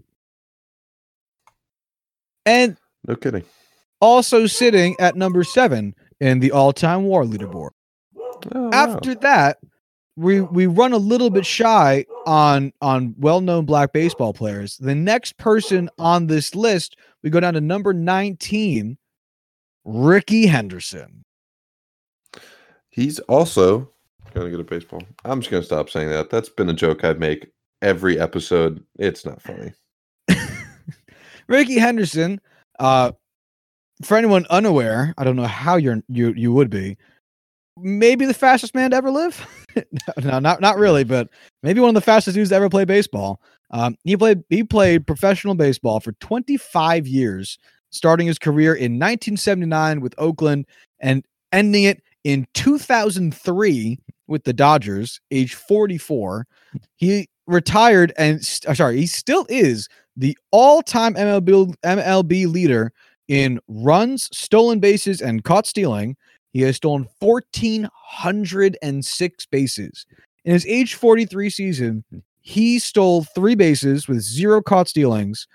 And No kidding. also sitting at number seven in the all-time WAR leaderboard. Oh, wow. After that, we we run a little bit shy on on well-known black baseball players. The next person on this list, we go down to number 19, Rickey Henderson. He's also gonna get a baseball. I'm just gonna stop saying that. That's been a joke I make every episode. It's not funny. Rickey Henderson, uh for anyone unaware, I don't know how you're you you would be. Maybe the fastest man to ever live. no, no, not not really, but maybe one of the fastest dudes to ever play baseball. Um, he played he played professional baseball for 25 years, starting his career in 1979 with Oakland and ending it in 2003 with the Dodgers, age 44. He retired and uh, sorry, he still is the all-time MLB MLB leader in runs, stolen bases, and caught stealing. He has stolen 1,406 bases. In his age 43 season, he stole three bases with zero caught stealings.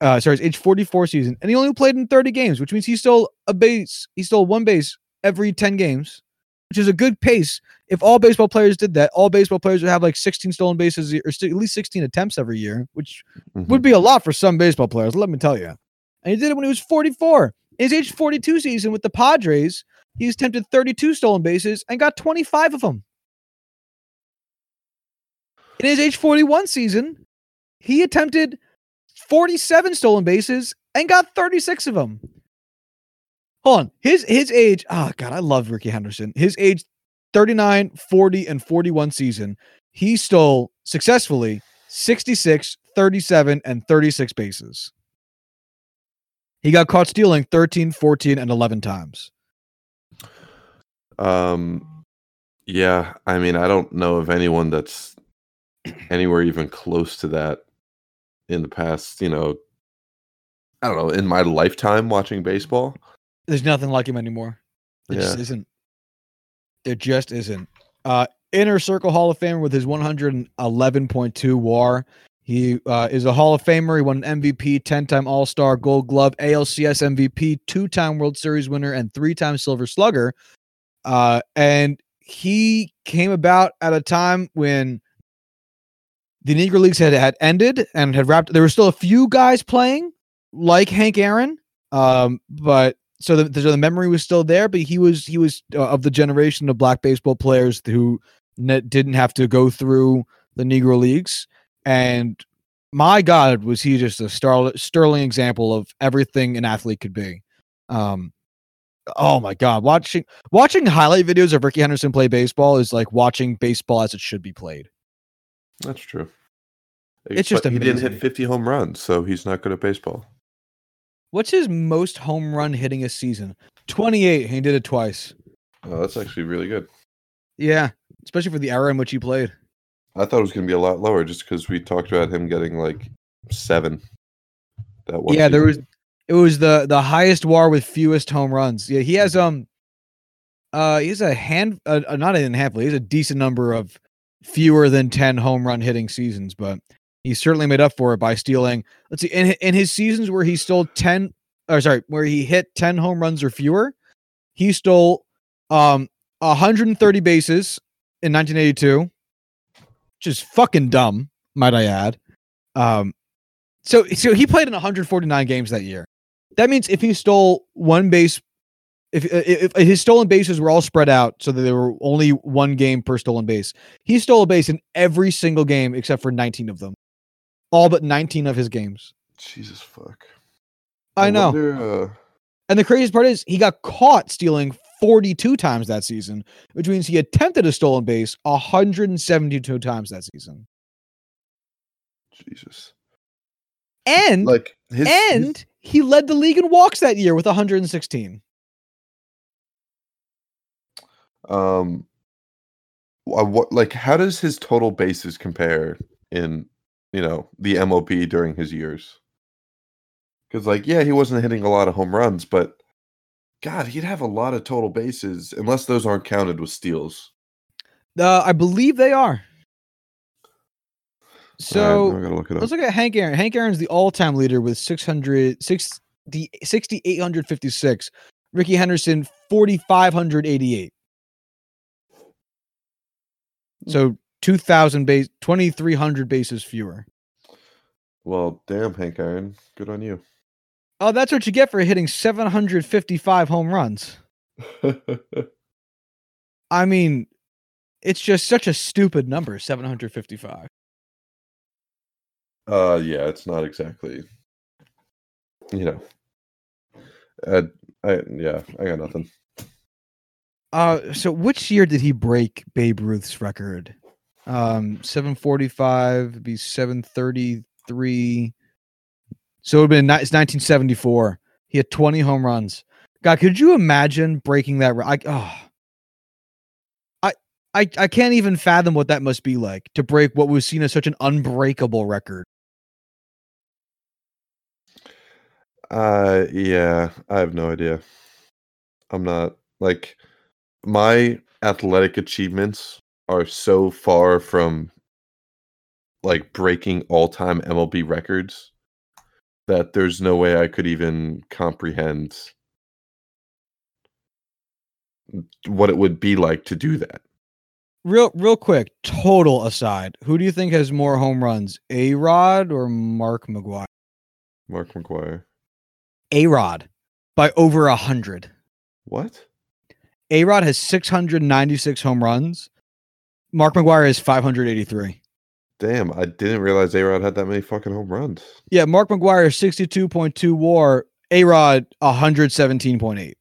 Uh, sorry, his age 44 season, and he only played in 30 games, which means he stole a base. He stole one base every 10 games, which is a good pace. If all baseball players did that, all baseball players would have like 16 stolen bases or st- at least 16 attempts every year, which Mhm. would be a lot for some baseball players, let me tell you. And he did it when he was 44. In his age 42 season with the Padres, he's attempted 32 stolen bases and got 25 of them. In his age 41 season, he attempted 47 stolen bases and got 36 of them. Hold on. His his age, oh god, I love Rickey Henderson. His age 39, 40 and 41 season, he stole successfully 66, 37 and 36 bases. He got caught stealing 13, 14 and 11 times. Um, yeah, I mean, I don't know of anyone that's anywhere even close to that in the past. You know, I don't know. In my lifetime watching baseball, There's nothing like him anymore. There just Yeah. isn't. There just isn't. Uh, Inner Circle Hall of Famer with his 111.2 WAR. He uh, is a Hall of Famer. He won an MVP, 10 time All Star, Gold Glove, ALCS MVP, two time World Series winner, and three time Silver Slugger. Uh, and he came about at a time when the Negro Leagues had, had ended and had wrapped. There were still a few guys playing, like Hank Aaron, um, but so the, so the memory was still there. But he was he was uh, of the generation of black baseball players who ne- didn't have to go through the Negro Leagues, and my God, was he just a star- sterling example of everything an athlete could be. Um, oh my God, watching watching highlight videos of Rickey Henderson play baseball is like watching baseball as it should be played. that's true. It's just But he didn't hit 50 home runs, so he's not good at baseball. What's his most home run hitting a season? 28. He did it twice. Oh, that's actually really good. Yeah, especially for the era in which he played. I thought it was going to be a lot lower just because we talked about him getting like seven. That one yeah, there was it was the the highest WAR with fewest home runs. Yeah, he has um uh he has a hand uh, uh, not even handful. He has a decent number of fewer than 10 home run hitting seasons, but he certainly made up for it by stealing. Let's see in in his seasons where he stole 10 or sorry, where he hit 10 home runs or fewer, he stole um 130 bases in 1982, which is fucking dumb, might I add. Um so so he played in 149 games that year. That means if he stole one base, if, if, if his stolen bases were all spread out so that there were only one game per stolen base, he stole a base in every single game except for 19 of them. All but 19 of his games. Jesus fuck. I, know. wonder, uh, And the craziest part is he got caught stealing 42 times that season, which means he attempted a stolen base 172 times that season. Jesus. And Like his and his- he led the league in walks that year with 116. um wha- what like how does his total bases compare in you know the MLB during his years? Because like yeah, he wasn't hitting a lot of home runs, but God, he'd have a lot of total bases unless those aren't counted with steals. Uh, I believe they are. So now look it up. let's look at Hank Aaron. Hank Aaron's the all-time leader with 600, 60, 6,856. Rickey Henderson, 4,588. So 2,000 base, 2,300 bases fewer. Well, damn, Hank Aaron, good on you. Oh, that's what you get for hitting 755 home runs. I mean, it's just such a stupid number, 755. uh, yeah, it's not exactly, you know. Uh, I yeah, I got nothing. Uh, so which year did he break Babe Ruth's record? Um, 745 would be 733. So it would have been it's 1974. He had 20 home runs. God, could you imagine breaking that? I oh, I I I can't even fathom what that must be like to break what was seen as such an unbreakable record. Uh, yeah, I have no idea. I'm not like my athletic achievements are so far from like breaking all-time MLB records that there's no way I could even comprehend what it would be like to do that. Real real quick, total aside, who do you think has more home runs, A Rod or Mark McGwire? Mark McGwire. A Rod by over a hundred. What? A Rod has 696 home runs. Mark McGwire has 583. Damn, I didn't realize A-Rod had that many fucking home runs. Yeah, Mark McGwire 62.2 WAR. A Rod 117.8.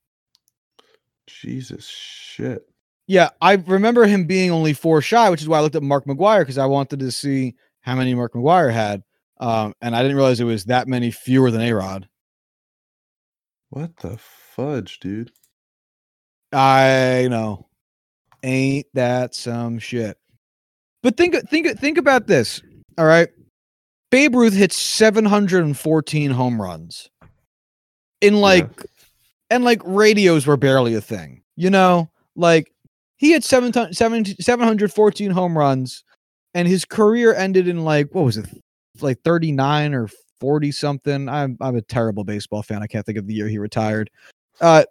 Jesus shit. Yeah, I remember him being only four shy, which is why I looked at Mark McGwire because I wanted to see how many Mark McGwire had. Um, and I didn't realize it was that many fewer than A Rod. What the fudge, dude? I know. Ain't that some shit? But think think think about this. All right. Babe Ruth hit 714 home runs. In like and like radios were barely a thing. You know, like he had seven, ton- seven, 714 home runs and his career ended in like what was it? Like 39 or 40 something. I'm I'm a terrible baseball fan. I can't think of the year he retired. Uh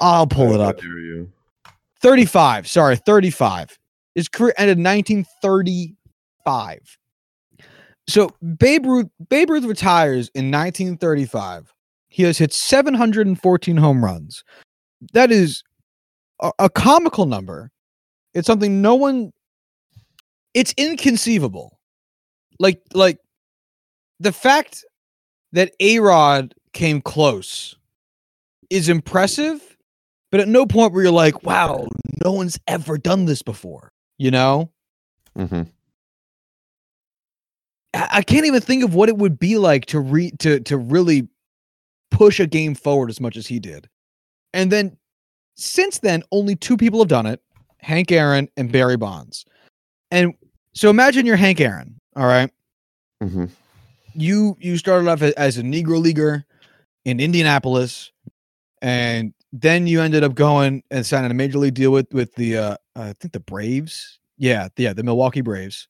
I'll pull it up. 35. Sorry, 35. His career ended in 1935. So Babe Ruth, Babe Ruth retires in 1935. He has hit 714 home runs. That is a, a comical number. It's something no one. It's inconceivable. Like like the fact that A Rod came close is impressive but at no point where you're like, wow, no one's ever done this before. You know? hmm I I can't even think of what it would be like to re to to really push a game forward as much as he did. And then since then, only two people have done it: Hank Aaron and Barry Bonds. And so imagine you're Hank Aaron. All right, hmm you you started off as a Negro leaguer in Indianapolis, and then you ended up going and signing a major league deal with with the uh, I think the Braves. Yeah, yeah, the Milwaukee Braves.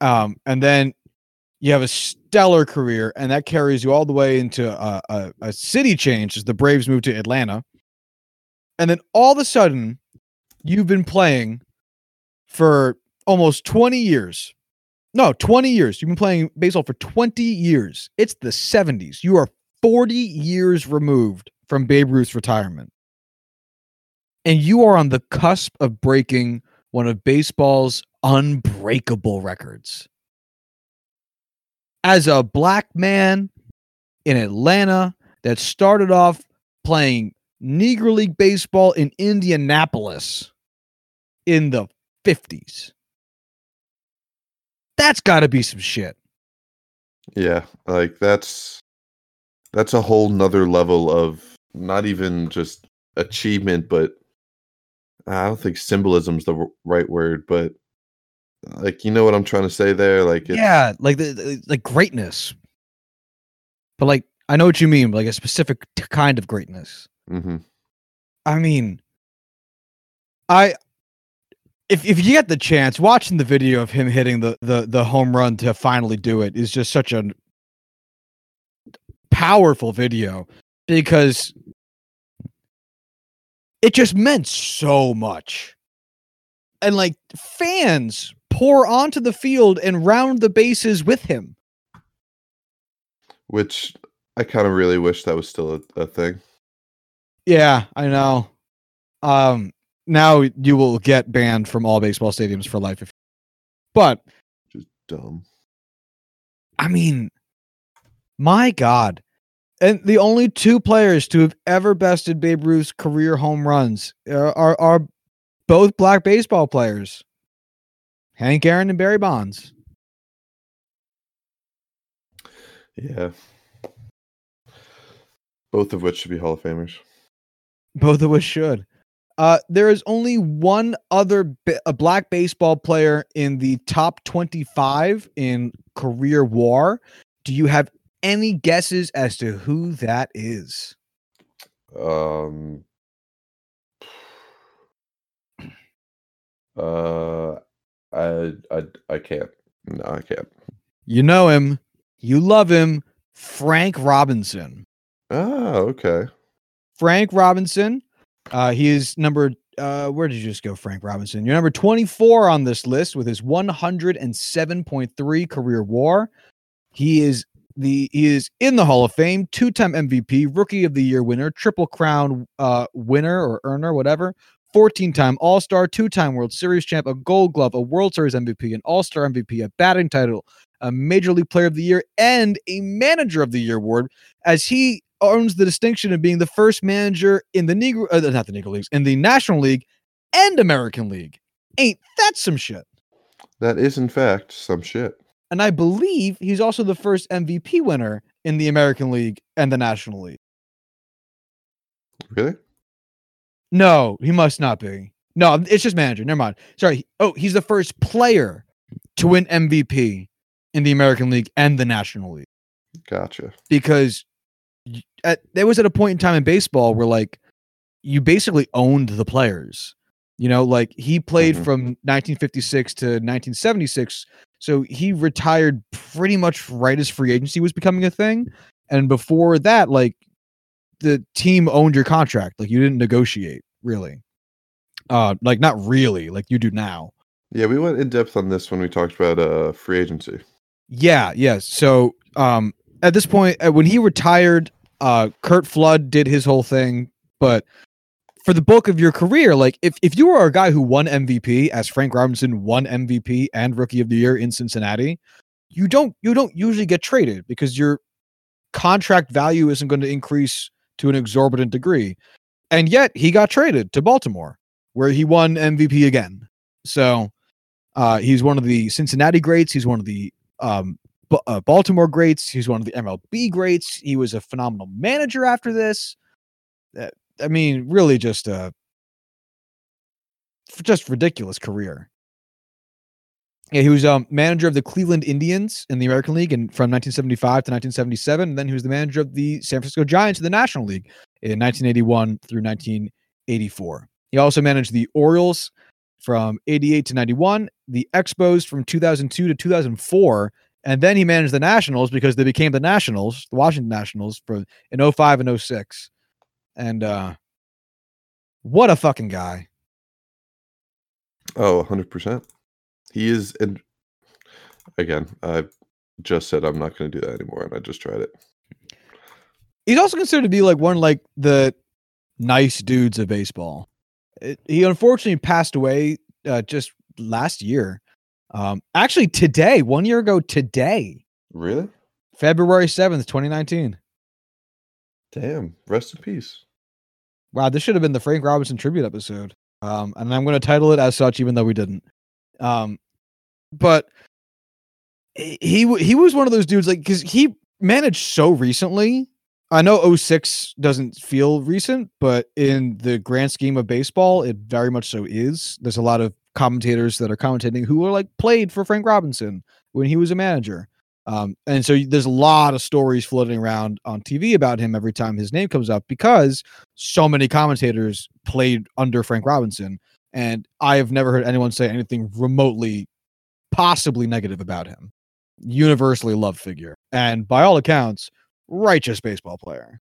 Um, and then you have a stellar career, and that carries you all the way into a, a, a city change as the Braves move to Atlanta. And then all of a sudden, you've been playing for almost 20 years. No, 20 years. You've been playing baseball for 20 years. It's the 70s. You are 40 years removed from Babe Ruth's retirement. And you are on the cusp of breaking one of baseball's unbreakable records. As a black man in Atlanta that started off playing Negro League baseball in Indianapolis in the 50s. That's got to be some shit. Yeah, like that's that's a whole nother level of not even just achievement, but I don't think symbolism's the r- right word, but like you know what I'm trying to say there. Like yeah, like the, the like greatness. But like I know what you mean, like a specific t- kind of greatness. hmm I mean, I if if you get the chance, watching the video of him hitting the the the home run to finally do it is just such a powerful video because it just meant so much. And like fans pour onto the field and round the bases with him. which I kind of really wish that was still a, a thing. Yeah, I know. Um now you will get banned from all baseball stadiums for life if but Just dumb. I mean, my God. And the only two players to have ever bested Babe Ruth's career home runs are, are, are both black baseball players Hank Aaron and Barry Bonds. Yeah. Both of which should be Hall of Famers. Both of which should. Uh, there is only one other a black baseball player in the top 25 in career war. Do you have any guesses as to who that is? Um. Uh, I I I can't. No, I can't. You know him, you love him, Frank Robinson. Oh, okay. Frank Robinson. Uh, he is number. Uh, where did you just go, Frank Robinson? You're number 24 on this list with his 107.3 career WAR. He is the he is in the Hall of Fame, two-time MVP, Rookie of the Year winner, Triple Crown uh, winner or earner, whatever. 14-time All-Star, two-time World Series champ, a Gold Glove, a World Series MVP, an All-Star MVP, a batting title, a Major League Player of the Year, and a Manager of the Year award, as he owns the distinction of being the first manager in the Negro, uh, not the Negro Leagues, in the National League and American League. Ain't that some shit? That is in fact some shit. And I believe he's also the first MVP winner in the American League and the National League. Really? No, he must not be. No, it's just manager. Never mind. Sorry. Oh, he's the first player to win MVP in the American League and the National League. Gotcha. because at, there was at a point in time in baseball where like you basically owned the players. You know, like he played Mhm. from 1956 to 1976, so he retired pretty much right as free agency was becoming a thing. And before that, like the team owned your contract, like you didn't negotiate really. Uh, like not really, like you do now. Yeah, we went in depth on this when we talked about uh free agency. Yeah, yes. So um at this point uh, when he retired, uh Curt Flood did his whole thing, but for the bulk of your career, like if if you were a guy who won MVP as Frank Robinson won MVP and rookie of the year in Cincinnati, you don't you don't usually get traded because your contract value isn't going to increase to an exorbitant degree. And yet he got traded to Baltimore where he won MVP again. So uh, he's one of the Cincinnati greats. He's one of the um, B- uh, Baltimore greats. He's one of the MLB greats. He was a phenomenal manager after this. Uh, I mean, really, just a just ridiculous career. Yeah, he was um, manager of the Cleveland Indians in the American League and from 1975 to 1977. And then he was the manager of the San Francisco Giants in the National League in 1981 through 1984. He also managed the Orioles from 88 to 91, the Expos from 2002 to 2004, and then he managed the Nationals because they became the Nationals, the Washington Nationals, for in 05 and 06. And uh, what a fucking guy! Oh, 100%. He is, and again, I just said I'm not going to do that anymore, and I just tried it. He's also considered to be like one like the nice dudes of baseball. It, he unfortunately passed away uh, just last year. Um, actually, today, one year ago today, Really? February 7th, 2019. Damn. Rest in peace. Wow, this should have been the Frank Robinson tribute episode. Um, and I'm going to title it as such, even though we didn't. Um, but he he was one of those dudes like because he managed so recently. I know 06 doesn't feel recent, but in the grand scheme of baseball, it very much so is. There's a lot of commentators that are commentating who are like played for Frank Robinson when he was a manager. Um, and so there's a lot of stories floating around on TV about him every time his name comes up because so many commentators played under Frank Robinson. And I have never heard anyone say anything remotely possibly negative about him. Universally loved figure. And by all accounts, righteous baseball player.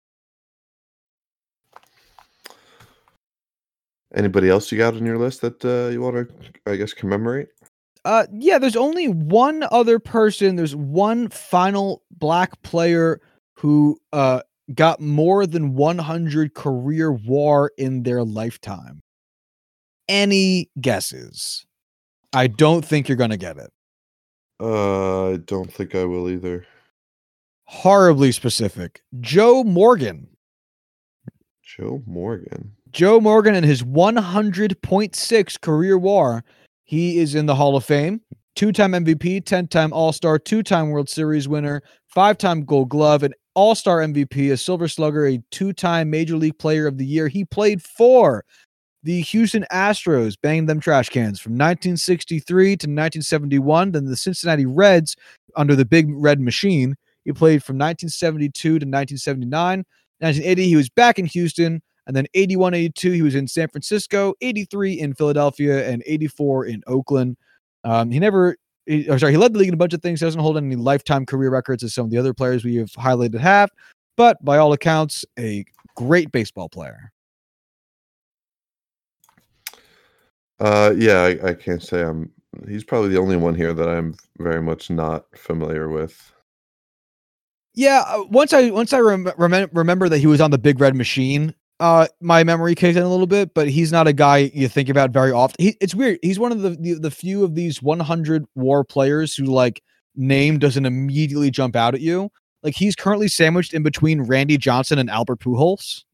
Anybody else you got on your list that uh, you want to, I guess, commemorate? Uh yeah, there's only one other person. There's one final black player who uh got more than 100 career war in their lifetime. Any guesses? I don't think you're going to get it. Uh, I don't think I will either. Horribly specific. Joe Morgan. Joe Morgan. Joe Morgan and his 100.6 career war. He is in the Hall of Fame. Two time MVP, 10 time All Star, two time World Series winner, five time Gold Glove, an All Star MVP, a Silver Slugger, a two time Major League Player of the Year. He played for the Houston Astros, banged them trash cans from 1963 to 1971. Then the Cincinnati Reds under the Big Red Machine. He played from 1972 to 1979. 1980, he was back in Houston. And then 81, 82, he was in San Francisco, 83 in Philadelphia, and 84 in Oakland. Um, he never, he, or sorry, he led the league in a bunch of things. He doesn't hold any lifetime career records as some of the other players we have highlighted have, but by all accounts, a great baseball player. Uh, yeah, I, I can't say I'm. He's probably the only one here that I'm very much not familiar with. Yeah, uh, once I once I rem- remem- remember that he was on the Big Red Machine, uh, my memory kicked in a little bit. But he's not a guy you think about very often. He, it's weird. He's one of the, the the few of these 100 WAR players who like name doesn't immediately jump out at you. Like he's currently sandwiched in between Randy Johnson and Albert Pujols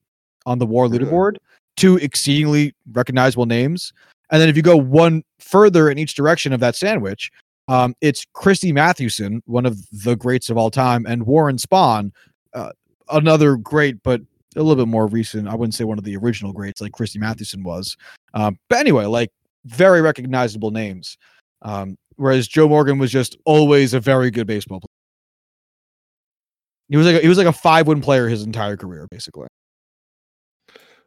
on the WAR leaderboard, two exceedingly recognizable names. And then if you go one further in each direction of that sandwich, um, it's Christy Mathewson, one of the greats of all time, and Warren Spahn, uh, another great, but a little bit more recent. I wouldn't say one of the original greats like Christy Mathewson was. Um, but anyway, like very recognizable names. Um, whereas Joe Morgan was just always a very good baseball player. He was like a, he was like a five win player his entire career, basically.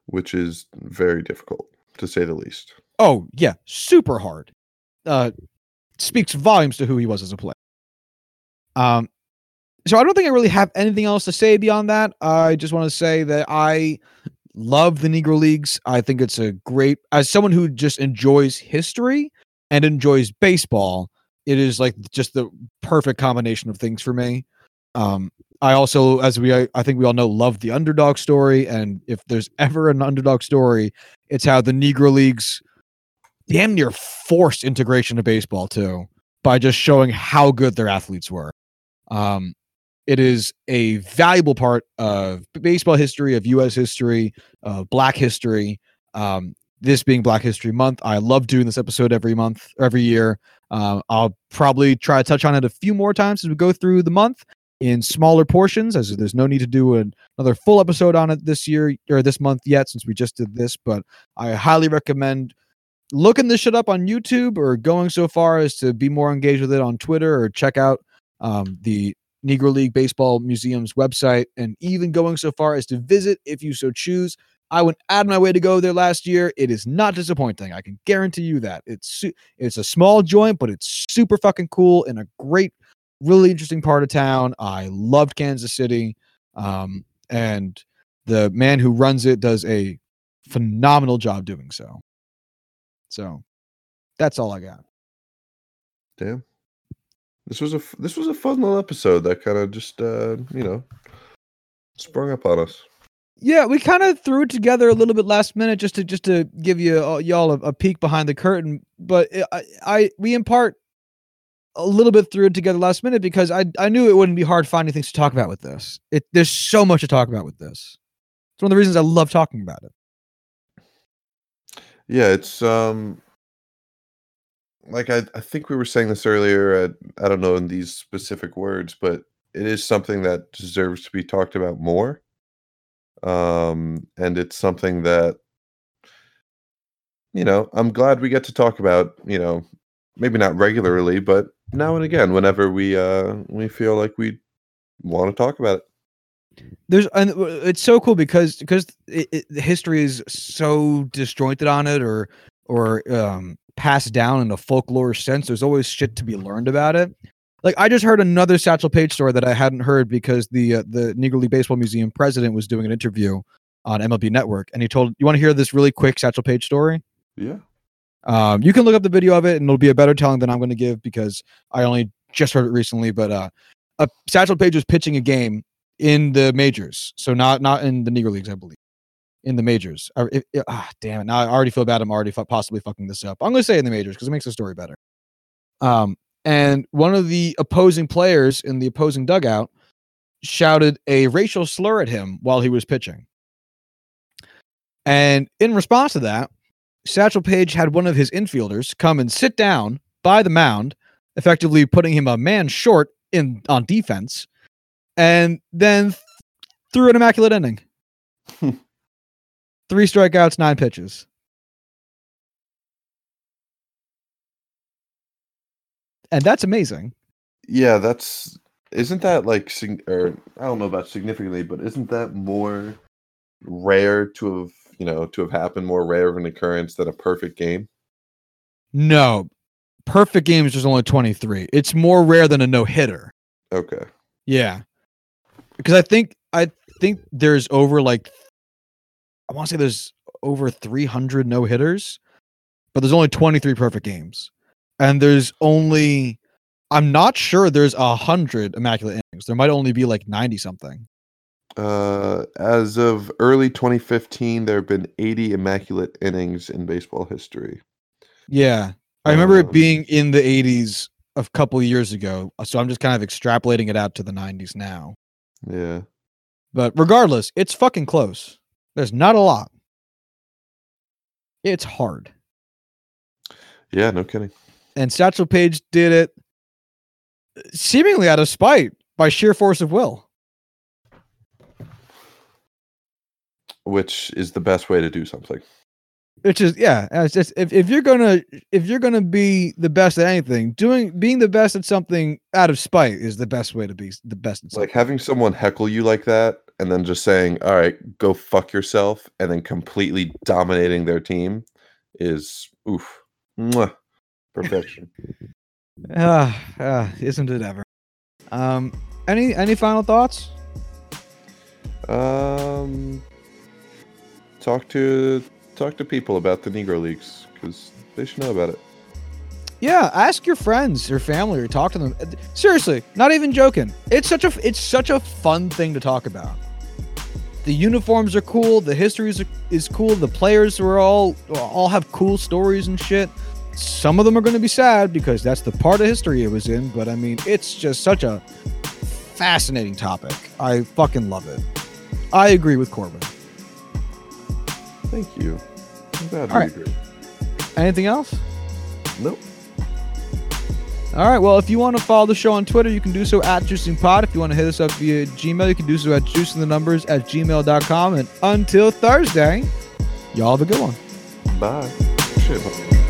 which is very difficult to say the least. Oh yeah, super hard. Uh, speaks volumes to who he was as a player. Um, so I don't think I really have anything else to say beyond that. I just want to say that I love the Negro Leagues. I think it's a great as someone who just enjoys history and enjoys baseball. It is like just the perfect combination of things for me. Um, I also, as we I, I think we all know, love the underdog story. And if there's ever an underdog story, it's how the Negro Leagues damn near forced integration of baseball too by just showing how good their athletes were. Um, it is a valuable part of baseball history, of U.S. history, of Black history. Um, this being Black History Month, I love doing this episode every month, every year. Uh, I'll probably try to touch on it a few more times as we go through the month in smaller portions, as there's no need to do an, another full episode on it this year or this month yet, since we just did this. But I highly recommend looking this shit up on YouTube or going so far as to be more engaged with it on Twitter or check out um, the Negro League Baseball Museum's website and even going so far as to visit if you so choose. I went out of my way to go there last year. It is not disappointing. I can guarantee you that. It's su- it's a small joint, but it's super fucking cool in a great, really interesting part of town. I loved Kansas City, um, and the man who runs it does a phenomenal job doing so. So, that's all I got. Damn. This was a this was a fun little episode that kind of just uh, you know sprung up on us. Yeah, we kind of threw it together a little bit last minute just to just to give you uh, y'all a, a peek behind the curtain. But I, I we in part a little bit threw it together last minute because I I knew it wouldn't be hard finding things to talk about with this. It there's so much to talk about with this. It's one of the reasons I love talking about it. Yeah, it's um like I I think we were saying this earlier. At, I don't know in these specific words, but it is something that deserves to be talked about more. Um, and it's something that you know I'm glad we get to talk about. You know, maybe not regularly, but now and again, whenever we uh we feel like we want to talk about it. There's and it's so cool because because it, it, history is so disjointed on it or or um passed down in a folklore sense. There's always shit to be learned about it. Like I just heard another Satchel Paige story that I hadn't heard because the uh, the Negro League Baseball Museum president was doing an interview on MLB Network, and he told, "You want to hear this really quick Satchel Paige story?" Yeah. Um, you can look up the video of it, and it'll be a better telling than I'm going to give because I only just heard it recently. But uh, uh, Satchel Paige was pitching a game in the majors, so not not in the Negro Leagues, I believe, in the majors. Uh, it, it, ah, damn it! Now I already feel bad. I'm already fu- possibly fucking this up. I'm going to say in the majors because it makes the story better. Um, and one of the opposing players in the opposing dugout shouted a racial slur at him while he was pitching. And in response to that, Satchel Paige had one of his infielders come and sit down by the mound, effectively putting him a man short in on defense, and then th- threw an immaculate inning. Three strikeouts, nine pitches. And that's amazing. Yeah, that's isn't that like or I don't know about significantly, but isn't that more rare to have you know to have happened, more rare of an occurrence than a perfect game? No, perfect game is just only 23. It's more rare than a no hitter. Okay. Yeah. Because I think I think there's over like I want to say there's over 300 no hitters, but there's only 23 perfect games. And there's only I'm not sure there's a hundred immaculate innings. There might only be like 90 something. Uh, as of early 2015, there have been 80 immaculate innings in baseball history. Yeah. I remember it Um, being in the 80s a couple years ago. So I'm just kind of extrapolating it out to the 90s now. Yeah. But regardless, it's fucking close. There's not a lot. It's hard. Yeah, no kidding. And Satchel Paige did it uh, seemingly out of spite by sheer force of will. Which is the best way to do something. Which is yeah, it's just if, if you're gonna if you're gonna be the best at anything, doing being the best at something out of spite is the best way to be the best at something. like having someone heckle you like that and then just saying, all right, go fuck yourself, and then completely dominating their team is oof. Mwah, perfection. Ah, ah, isn't it ever? Um, any any final thoughts? um talk to talk to people about the Negro Leagues because they should know about it. Yeah, ask your friends, your family, or talk to them. Uh, Seriously, not even joking. It's such a it's such a fun thing to talk about. The uniforms are cool. The history is, is cool. The players are all all have cool stories and shit. Some of them are going to be sad because that's the part of history it was in. But I mean, it's just such a fascinating topic. I fucking love it. I agree with Corwin. Thank you. I'm glad All we agree. Anything else? Nope. All right. Well, if you want to follow the show on Twitter, you can do so at JuicingPod. If you want to hit us up via Gmail, you can do so at juicingthenumbers at gmail.com. And until Thursday, y'all have a good one. Bye. Shit.